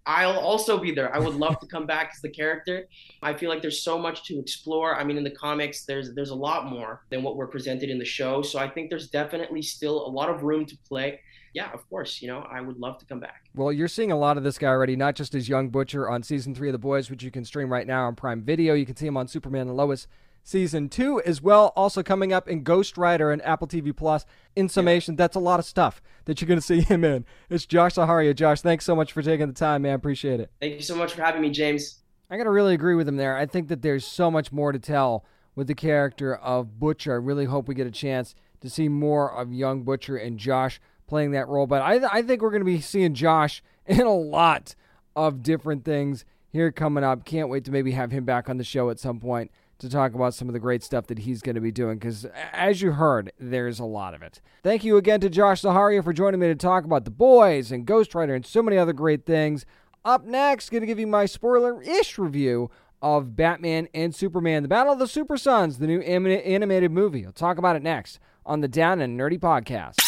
I'll also be there. I would love to come back as the character. I feel like there's so much to explore. I mean, in the comics, there's there's a lot more than what we're presented in the show. So I think there's definitely still a lot of room to play. Yeah, of course. You know, I would love to come back. Well, you're seeing a lot of this guy already, not just as Young Butcher on season three of The Boys, which you can stream right now on Prime Video. You can see him on Superman and Lois season two as well. Also coming up in Ghostwriter and Apple TV Plus. In summation, that's a lot of stuff that you're going to see him in. It's Josh Zaharia. Josh, thanks so much for taking the time, man. Appreciate it. Thank you so much for having me, James. I got to really agree with him there. I think that there's so much more to tell with the character of Butcher. I really hope we get a chance to see more of young Butcher and Josh playing that role. But I, I think we're going to be seeing Josh [LAUGHS] in a lot of different things here coming up. Can't wait to maybe have him back on the show at some point to talk about some of the great stuff that he's going to be doing because, as you heard, there's a lot of it. Thank you again to Josh Zaharia for joining me to talk about The Boys and Ghostwriter and so many other great things. Up next, going to give you my spoiler ish review of Batman and Superman, The Battle of the Super Sons, the new anim- animated movie. I'll talk about it next on the Down and Nerdy podcast.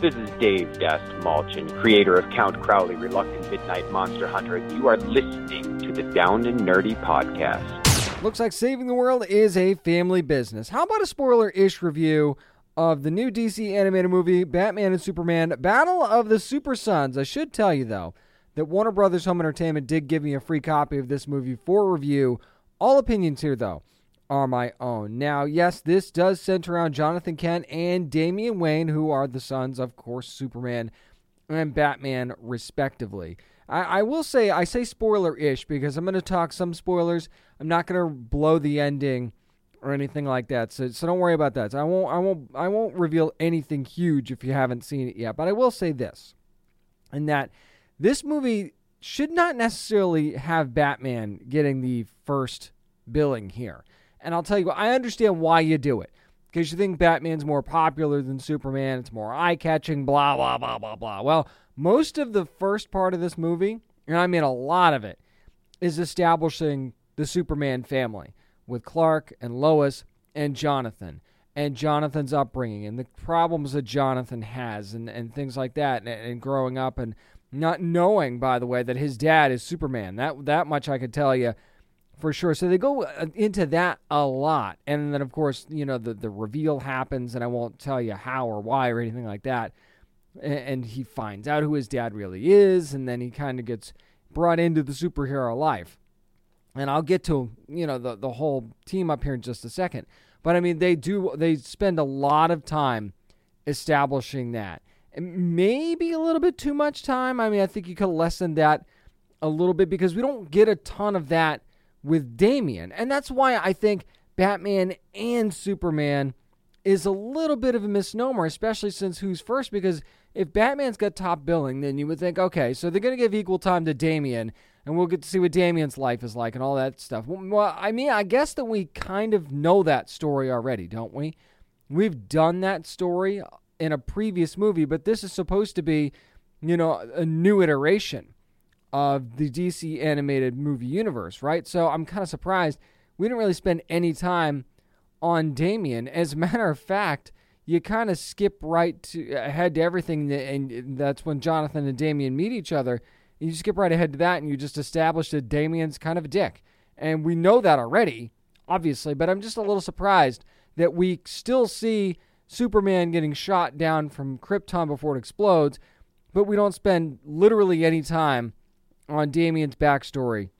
This is Dave Dast Malchin, creator of Count Crowley, Reluctant Midnight Monster Hunter, you are listening to the Down and Nerdy Podcast. Looks like saving the world is a family business. How about a spoiler ish review of the new DC animated movie, Batman and Superman Battle of the Super Sons? I should tell you, though, that Warner Brothers Home Entertainment did give me a free copy of this movie for review. All opinions here, though, are my own. Now, yes, this does center around Jonathan Kent and Damian Wayne, who are the sons, of course, Superman and Batman, respectively. I, I will say, I say spoiler ish because I'm going to talk some spoilers. I'm not going to blow the ending or anything like that. So, so don't worry about that. So I won't, I won't, I won't reveal anything huge if you haven't seen it yet. But I will say this, and that this movie should not necessarily have Batman getting the first billing here. And I'll tell you, I understand why you do it. Because you think Batman's more popular than Superman, it's more eye catching, blah, blah, blah, blah, blah. Well, most of the first part of this movie, and I mean a lot of it, is establishing the Superman family with Clark and Lois and Jonathan and Jonathan's upbringing and the problems that Jonathan has and, and things like that and, and growing up and not knowing, by the way, that his dad is Superman. That that much I could tell you for sure. So they go uh, into that a lot, and then of course you know the the reveal happens, and I won't tell you how or why or anything like that. And he finds out who his dad really is, and then he kind of gets brought into the superhero life. And I'll get to you know the the whole team up here in just a second. But I mean, they do they spend a lot of time establishing that. Maybe a little bit too much time. I mean, I think you could lessen that a little bit because we don't get a ton of that with Damian. And that's why I think Batman and Superman is a little bit of a misnomer, especially since who's first, because if Batman's got top billing, then you would think, okay, so they're going to give equal time to Damian, and we'll get to see what Damian's life is like and all that stuff. Well, I mean, I guess that we kind of know that story already, don't we? We've done that story in a previous movie, but this is supposed to be, you know, a new iteration of the DC animated movie universe, right? So I'm kind of surprised we didn't really spend any time on Damian. As a matter of fact, you kind of skip right to ahead to everything, and that's when Jonathan and Damian meet each other. And You skip right ahead to that, and you just establish that Damian's kind of a dick, and we know that already, obviously. But I'm just a little surprised that we still see Superman getting shot down from Krypton before it explodes, but we don't spend literally any time on Damian's backstory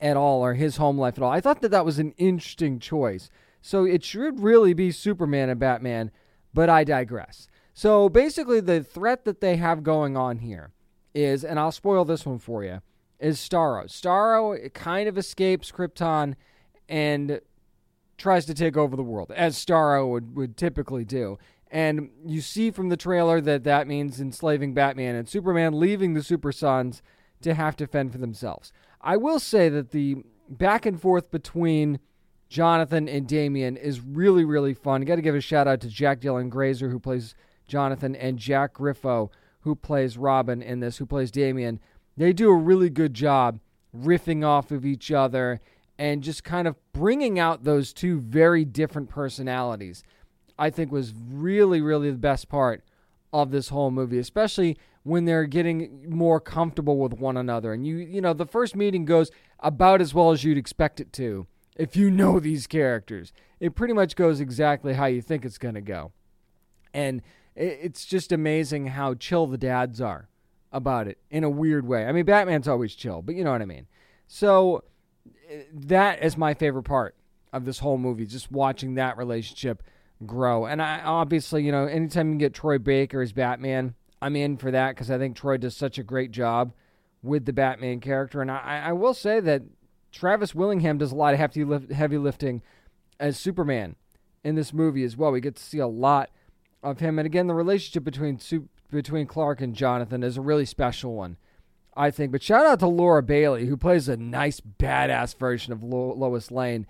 at all or his home life at all. I thought that that was an interesting choice. So it should really be Superman and Batman, but I digress. So basically, the threat that they have going on here is, and I'll spoil this one for you, is Starro. Starro kind of escapes Krypton and tries to take over the world, as Starro would, would typically do. And you see from the trailer that that means enslaving Batman and Superman, leaving the Super Sons to have to fend for themselves. I will say that the back and forth between Jonathan and Damian is really, really fun. Got to give a shout out to Jack Dylan Grazer, who plays Jonathan, and Jack Griffo, who plays Robin in this, who plays Damian. They do a really good job riffing off of each other and just kind of bringing out those two very different personalities. I think was really, really the best part of this whole movie, especially when they're getting more comfortable with one another. And you, you know, the first meeting goes about as well as you'd expect it to if you know these characters. It pretty much goes exactly how you think it's going to go. And it's just amazing how chill the dads are about it in a weird way. I mean, Batman's always chill, but you know what I mean. So eh, that is my favorite part of this whole movie, just watching that relationship grow. And I obviously, you know, anytime you get Troy Baker as Batman, I'm in for that because I think Troy does such a great job with the Batman character. And I, I will say that Travis Willingham does a lot of heavy, lift, heavy lifting as Superman in this movie as well. We get to see a lot of him. And again, the relationship between between Clark and Jonathan is a really special one, I think. But shout out to Laura Bailey, who plays a nice, badass version of Lo- Lois Lane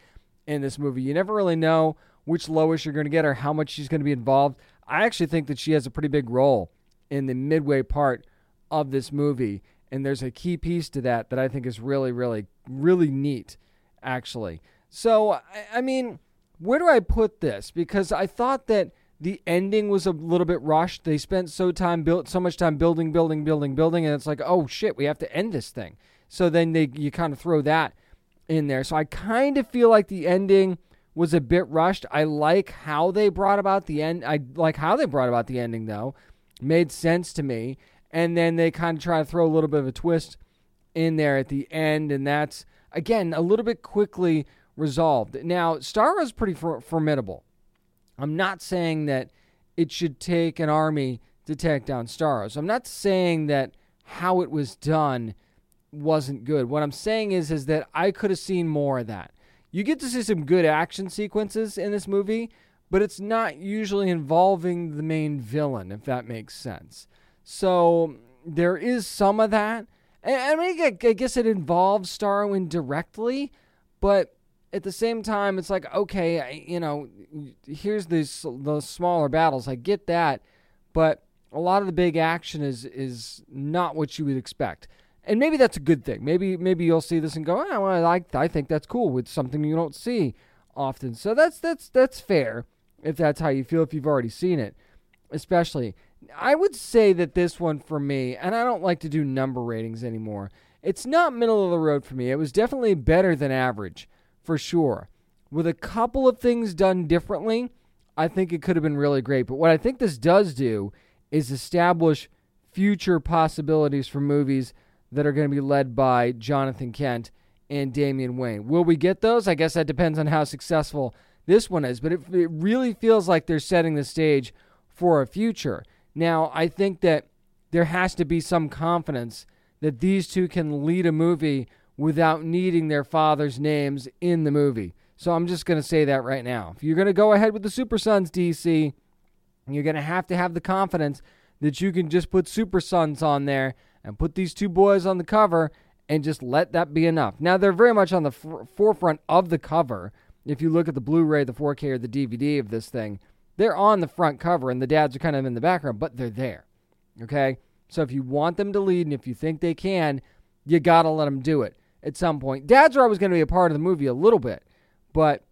in this movie. You never really know which Lois you're going to get or how much she's going to be involved. I actually think that she has a pretty big role in the midway part of this movie. And there's a key piece to that that I think is really, really, really neat, actually. So, I, mean, where do I put this? Because I thought that the ending was a little bit rushed. They spent so time built so much time building, building, building, building, and it's like, oh shit, we have to end this thing. So then they you kind of throw that in there. So I kind of feel like the ending was a bit rushed. I like how they brought about the end. I like how they brought about the ending though. Made sense to me. And then they kind of try to throw a little bit of a twist in there at the end, and that's again a little bit quickly resolved. Now, Starro is pretty for- formidable. I'm not saying that it should take an army to take down Starro. I'm not saying that how it was done wasn't good. What I'm saying is is that I could have seen more of that. You get to see some good action sequences in this movie, but it's not usually involving the main villain, if that makes sense. So there is some of that. I mean, I guess it involves Starro directly, but at the same time, it's like, okay, you know, here's these the smaller battles. I get that, but a lot of the big action is is not what you would expect. And maybe that's a good thing. Maybe maybe you'll see this and go, oh, well, I I think that's cool. with something you don't see often. So that's that's that's fair if that's how you feel if you've already seen it. Especially, I would say that this one for me, and I don't like to do number ratings anymore. It's not middle of the road for me. It was definitely better than average for sure. With a couple of things done differently, I think it could have been really great. But what I think this does do is establish future possibilities for movies that are going to be led by Jonathan Kent and Damian Wayne. Will we get those? I guess that depends on how successful this one is. But it, it really feels like they're setting the stage for a future. Now, I think that there has to be some confidence that these two can lead a movie without needing their father's names in the movie. So I'm just going to say that right now. If you're going to go ahead with the Super Sons DC, you're going to have to have the confidence that you can just put Super Sons on there and put these two boys on the cover and just let that be enough. Now, they're very much on the f- forefront of the cover. If you look at the Blu ray, the 4K, or the DVD of this thing, they're on the front cover and the dads are kind of in the background, but they're there. Okay? So if you want them to lead and if you think they can, you got to let them do it at some point. Dads are always going to be a part of the movie a little bit, but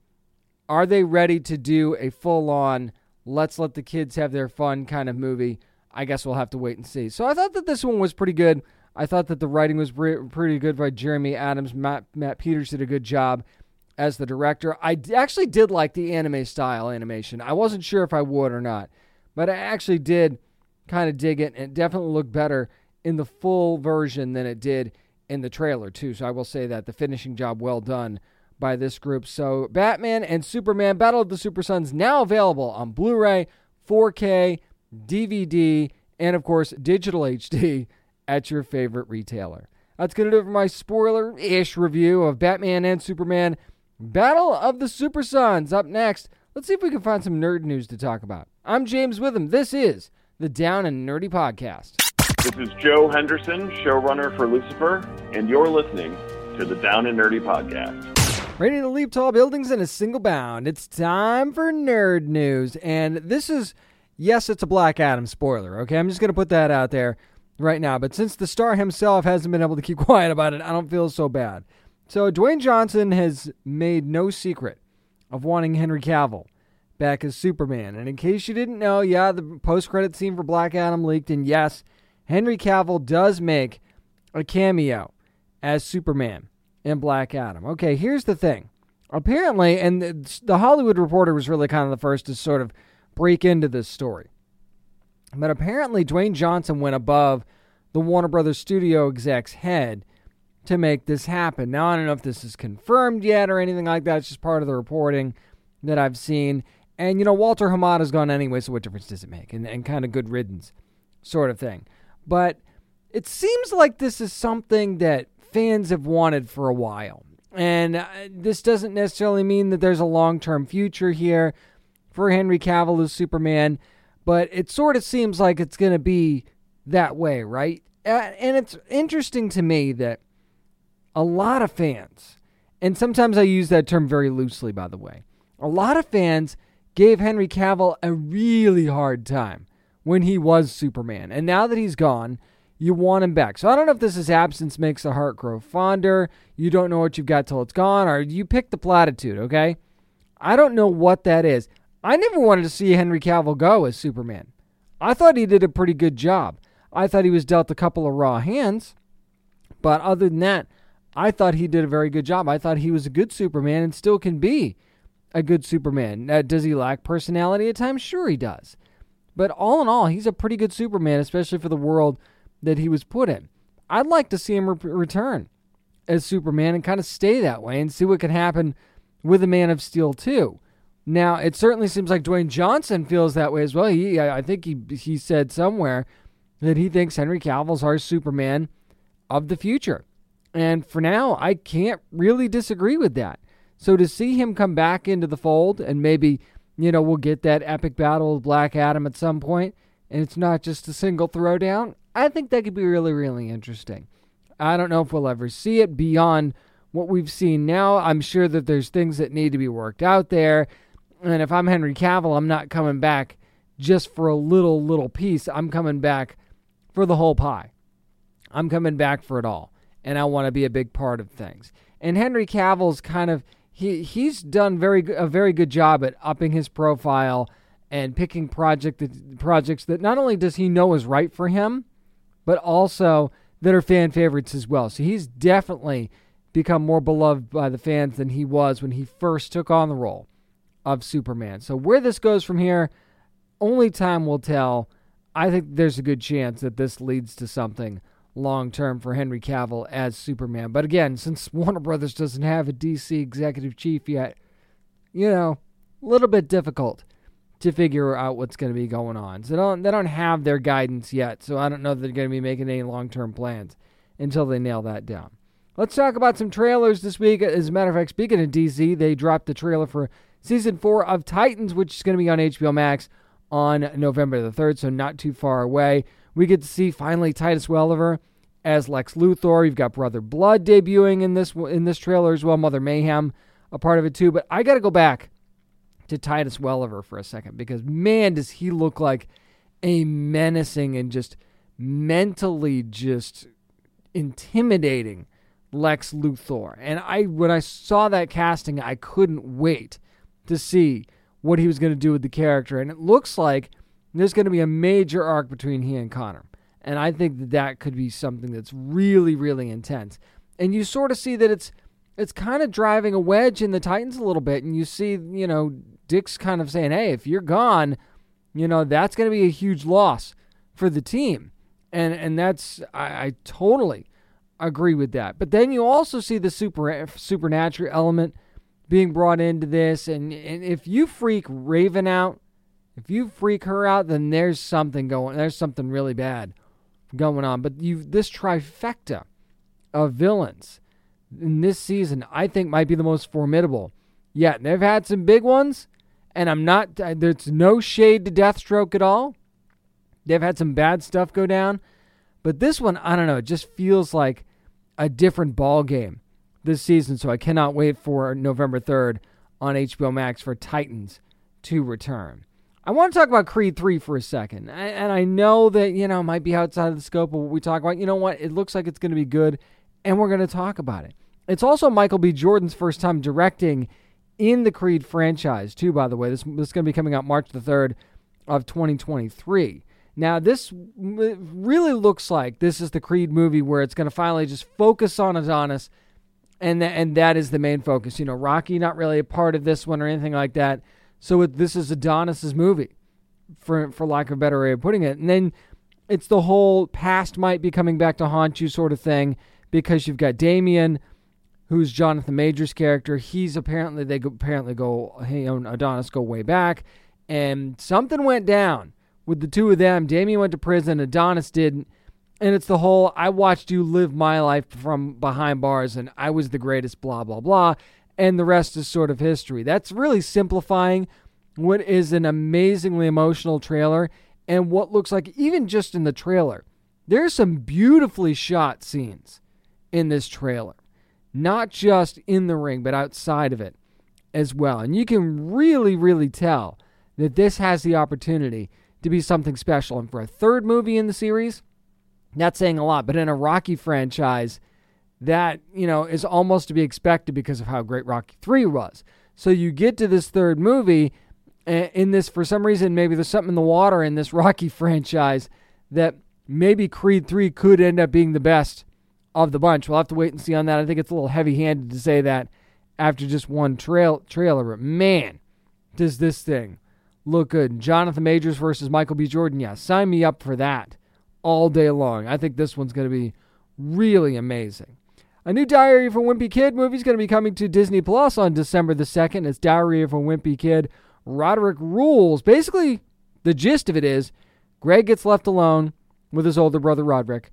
are they ready to do a full on, let's let the kids have their fun kind of movie? I guess we'll have to wait and see. So I thought that this one was pretty good. I thought that the writing was pretty good by Jeremy Adams. Matt, Matt Peters did a good job as the director. I actually did like the anime style animation. I wasn't sure if I would or not, but I actually did kind of dig it, and it definitely looked better in the full version than it did in the trailer too. So I will say that the finishing job well done by this group. So Batman and Superman Battle of the Super Sons now available on Blu-ray, 4K, DVD, and of course digital HD [LAUGHS] at your favorite retailer. That's going to do it for my spoiler-ish review of Batman and Superman Battle of the Super Sons. Up next, let's see if we can find some nerd news to talk about. I'm James Witham. This is the Down and Nerdy Podcast. This is Joe Henderson, showrunner for Lucifer, and you're listening to the Down and Nerdy Podcast. Ready to leap tall buildings in a single bound. It's time for nerd news. And this is, yes, it's a Black Adam spoiler, okay? I'm just going to put that out there right now. But since the star himself hasn't been able to keep [LAUGHS] quiet about it, I don't feel so bad. So, Dwayne Johnson has made no secret of wanting Henry Cavill back as Superman. And in case you didn't know, yeah, the post credit scene for Black Adam leaked, and yes, Henry Cavill does make a cameo as Superman in Black Adam. Okay, here's the thing. Apparently, and the Hollywood Reporter was really kind of the first to sort of break into this story. But apparently, Dwayne Johnson went above the Warner Brothers studio exec's head to make this happen. Now, I don't know if this is confirmed yet or anything like that. It's just part of the reporting that I've seen. And, you know, Walter Hamada's gone anyway, so what difference does it make? And, and kind of good riddance sort of thing. But it seems like this is something that fans have wanted for a while. And uh, this doesn't necessarily mean that there's a long term future here for Henry Cavill as Superman, but it sort of seems like it's going to be that way, right? And it's interesting to me that a lot of fans, and sometimes I use that term very loosely, by the way, a lot of fans gave Henry Cavill a really hard time when he was Superman. And now that he's gone, you want him back. So I don't know if this is absence makes the heart grow fonder. You don't know what you've got till it's gone, or you pick the platitude, okay? I don't know what that is. I never wanted to see Henry Cavill go as Superman. I thought he did a pretty good job. I thought he was dealt a couple of raw hands, but other than that, I thought he did a very good job. I thought he was a good Superman and still can be a good Superman. Now, does he lack personality at times? Sure, he does. But all in all, he's a pretty good Superman, especially for the world that he was put in. I'd like to see him re- return as Superman and kind of stay that way and see what can happen with the Man of Steel too. Now, it certainly seems like Dwayne Johnson feels that way as well. He, I think he he said somewhere that he thinks Henry Cavill's our Superman of the future. And for now, I can't really disagree with that. So to see him come back into the fold and maybe, you know, we'll get that epic battle with Black Adam at some point and it's not just a single throwdown, I think that could be really, really interesting. I don't know if we'll ever see it beyond what we've seen now. I'm sure that there's things that need to be worked out there. And if I'm Henry Cavill, I'm not coming back just for a little, little piece. I'm coming back for the whole pie. I'm coming back for it all. And I want to be a big part of things. And Henry Cavill's kind of he he's done very a very good job at upping his profile and picking project that, projects that not only does he know is right for him, but also that are fan favorites as well. So he's definitely become more beloved by the fans than he was when he first took on the role of Superman. So where this goes from here, only time will tell. I think there's a good chance that this leads to something long term for Henry Cavill as Superman. But again, since [LAUGHS] Warner Brothers doesn't have a DC executive chief yet, you know, a little bit difficult to figure out what's going to be going on. So they don't they don't have their guidance yet. So I don't know that they're going to be making any long-term plans until they nail that down. Let's talk about some trailers this week. As a matter of fact, speaking of DC, they dropped the trailer for season 4 of Titans, which is going to be on HBO Max on November the 3rd, so not too far away. We get to see finally Titus Welliver as Lex Luthor. You've got Brother Blood debuting in this in this trailer as well. Mother Mayhem a part of it too. But I got to go back to Titus Welliver for a second because man, does he look like a menacing and just mentally just intimidating Lex Luthor. And I when I saw that casting, I couldn't wait to see what he was going to do with the character. And it looks like there's going to be a major arc between he and Connor. And I think that that could be something that's really, really intense. And you sort of see that it's it's kind of driving a wedge in the Titans a little bit. And you see, you know, Dick's kind of saying, hey, if you're gone, you know, that's going to be a huge loss for the team. And and that's I, I totally agree with that. But then you also see the super supernatural element being brought into this. And, and if you freak Raven out, if you freak her out, then there's something going. There's something really bad going on. But you this trifecta of villains in this season, I think, might be the most formidable. Yeah, they've had some big ones, and I'm not. There's no shade to Deathstroke at all. They've had some bad stuff go down, but this one, I don't know. It just feels like a different ball game this season. So I cannot wait for November 3rd on HBO Max for Titans to return. I want to talk about Creed 3 for a second. And I know that, you know, might be outside of the scope of what we talk about. You know what? It looks like it's going to be good, and we're going to talk about it. It's also Michael B. Jordan's first time directing in the Creed franchise, too, by the way. This, this is going to be coming out March the 3rd of 2023. Now, this really looks like this is the Creed movie where it's going to finally just focus on Adonis, and, th- and that is the main focus. You know, Rocky not really a part of this one or anything like that. So it, this is Adonis's movie, for for lack of a better way of putting it. And then it's the whole past might be coming back to haunt you sort of thing because you've got Damien, who's Jonathan Majors' character. He's apparently they go, apparently go he and Adonis go way back, and something went down with the two of them. Damien went to prison, Adonis didn't. And it's the whole I watched you live my life from behind bars and I was the greatest, blah, blah, blah and the rest is sort of history. That's really simplifying what is an amazingly emotional trailer and what looks like, even just in the trailer, there's some beautifully shot scenes in this trailer. Not just in the ring, but outside of it as well. And you can really, really tell that this has the opportunity to be something special. And for a third movie in the series, not saying a lot. But in a Rocky franchise, that, you know, is almost to be expected because of how great Rocky 3 was. So you get to this third movie in this for some reason maybe there's something in the water in this [LAUGHS] Rocky franchise that maybe Creed 3 could end up being the best of the bunch. We'll have to wait and see on that. I think it's a little heavy-handed to say that after just one trail trailer, but man, does this thing look good. Jonathan Majors versus Michael B. Jordan. Yeah, sign me up for that all day long. I think this one's going to be really amazing. A new Diary of a Wimpy Kid movie is going to be coming to Disney Plus on December the 2nd. It's Diary of a Wimpy Kid. Roderick rules. Basically, the gist of it is Greg gets left alone with his older brother Roderick,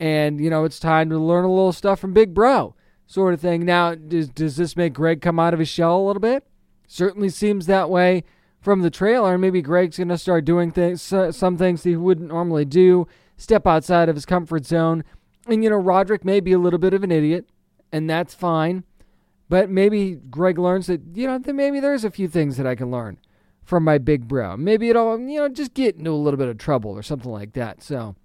and, you know, it's time to learn a little stuff from Big Bro, sort of thing. Now, does, does this make Greg come out of his shell a little bit? Certainly seems that way from the trailer. Maybe Greg's going to start doing things, some things he wouldn't normally do, step outside of his comfort zone. And, you know, Roderick may be a little bit of an idiot, and that's fine. But maybe Greg learns that, you know, that maybe there's a few things that I can learn from my big bro. Maybe it'll, you know, just get into a little bit of trouble or something like that. So,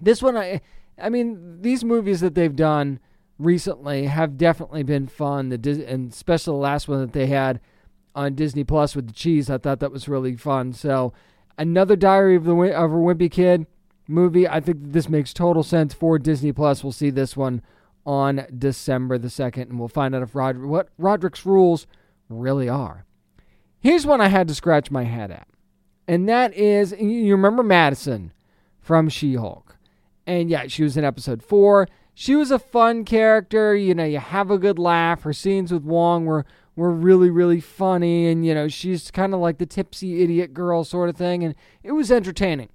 this one, I, I mean, these movies that they've done recently have definitely been fun. The and especially the last one that they had on Disney Plus with the cheese, I thought that was really fun. So, another Diary of the of a Wimpy Kid movie. I think this makes total sense for Disney Plus. We'll see this one on December the 2nd, and we'll find out if Rod- what Roderick's rules really are. Here's one I had to scratch my head at, and that is you remember Madison from She Hulk. And yeah, she was in episode four. She was a fun character. You know, you have a good laugh. Her scenes with Wong were, were really, really funny. And, you know, she's kind of like the tipsy idiot girl sort of thing. And it was entertaining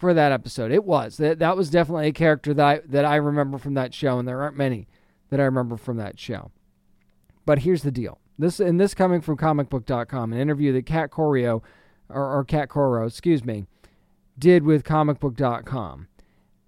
for that episode. It was. That that was definitely a character that I, that I remember from that show, and there aren't many that I remember from that show. But here's the deal. This and this coming from comicbook.com, an interview that Kat Corio or, or Kat Coiro, excuse me, did with comicbook.com.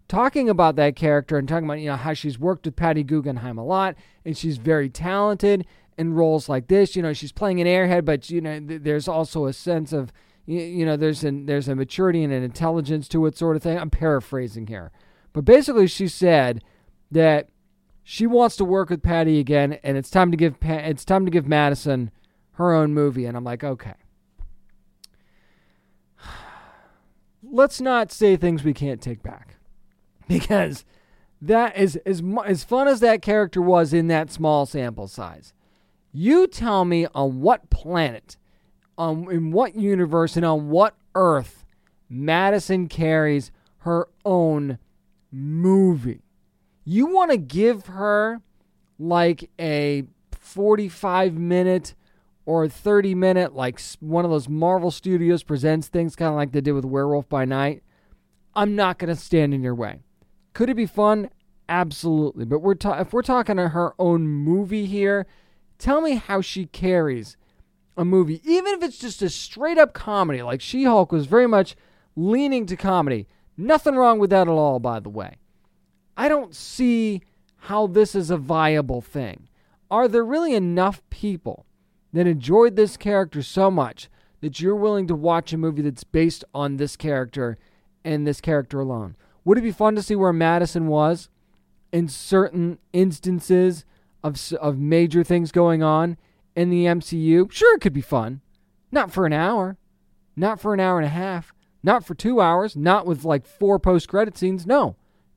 Talking about that character and talking about you know how she's worked with Patty Guggenheim a lot and she's very talented in roles like this. You know, she's playing an airhead, but you know, th- there's also a sense of you, you know, there's an there's a maturity and an intelligence to it, sort of thing. I'm paraphrasing here, but basically, she said that she wants to work with Patty again, and it's time to give it's time to give Madison her own movie. And I'm like, okay, [SIGHS] let's not say things we can't take back, [LAUGHS] because that is as as fun as that character was in that small sample size. You tell me on what planet on in what universe and on what earth Madison carries her own movie. You want to give her like a 45 minute or 30 minute, like one of those Marvel Studios presents things, kind of like they did with Werewolf by Night. I'm not going to stand in your way. Could it be fun? Absolutely. But we're ta- if we're talking to her own movie here, tell me how she carries a movie, even if it's just a straight up comedy, like She Hulk was very much leaning to comedy. Nothing wrong with that at all, by the way. I don't see how this is a viable thing. Are there really enough people that enjoyed this character so much that you're willing to watch a movie that's based on this character and this character alone? Would it be fun to see where Madison was in certain instances of, of major things going on? In the MCU, sure, it could be fun. Not for an hour, not for an hour and a half, not for two hours, not with like four post credit scenes. No,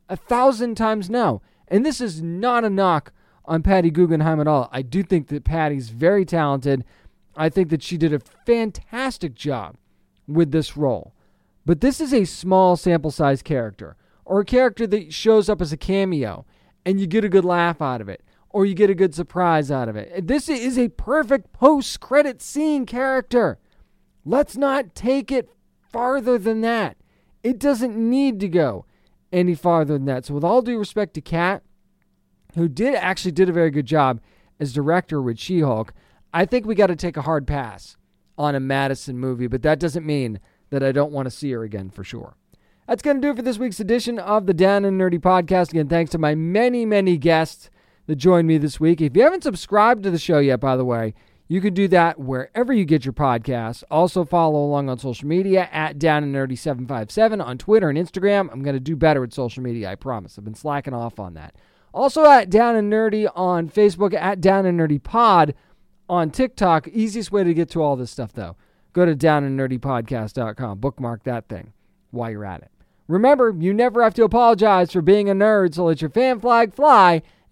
a thousand times no. And this is not a knock on Patty Guggenheim at all. I do think that Patty's very talented. I think that she did a fantastic job with this role. But this is a small sample size character, or a character that shows up as a cameo and you get a good laugh out of it or you get a good surprise out of it. This is a perfect post credit scene character. Let's not take it farther than that. It doesn't need to go any farther than that. So, with all due respect to Kat, who did actually did a very good job as director with She Hulk, I think we got to take a hard pass on a Madison movie, but that doesn't mean that I don't want to see her again for sure. That's going to do it for this week's edition of the Down and Nerdy podcast. Again, thanks to my many, many guests that joined me this week. If you haven't subscribed to the show yet, by the way, you can do that wherever you get your podcasts. Also, follow along on social media at Down and Nerdy 757 on Twitter and Instagram. I'm going to do better at social media, I promise. I've been slacking off on that. Also, at Down and Nerdy on Facebook, at Down and Nerdy Pod on TikTok. Easiest way to get to all this stuff, though. go to downandnerdypodcast.com. Bookmark that thing while you're at it. Remember, you never have to apologize for being a nerd, so let your fan flag fly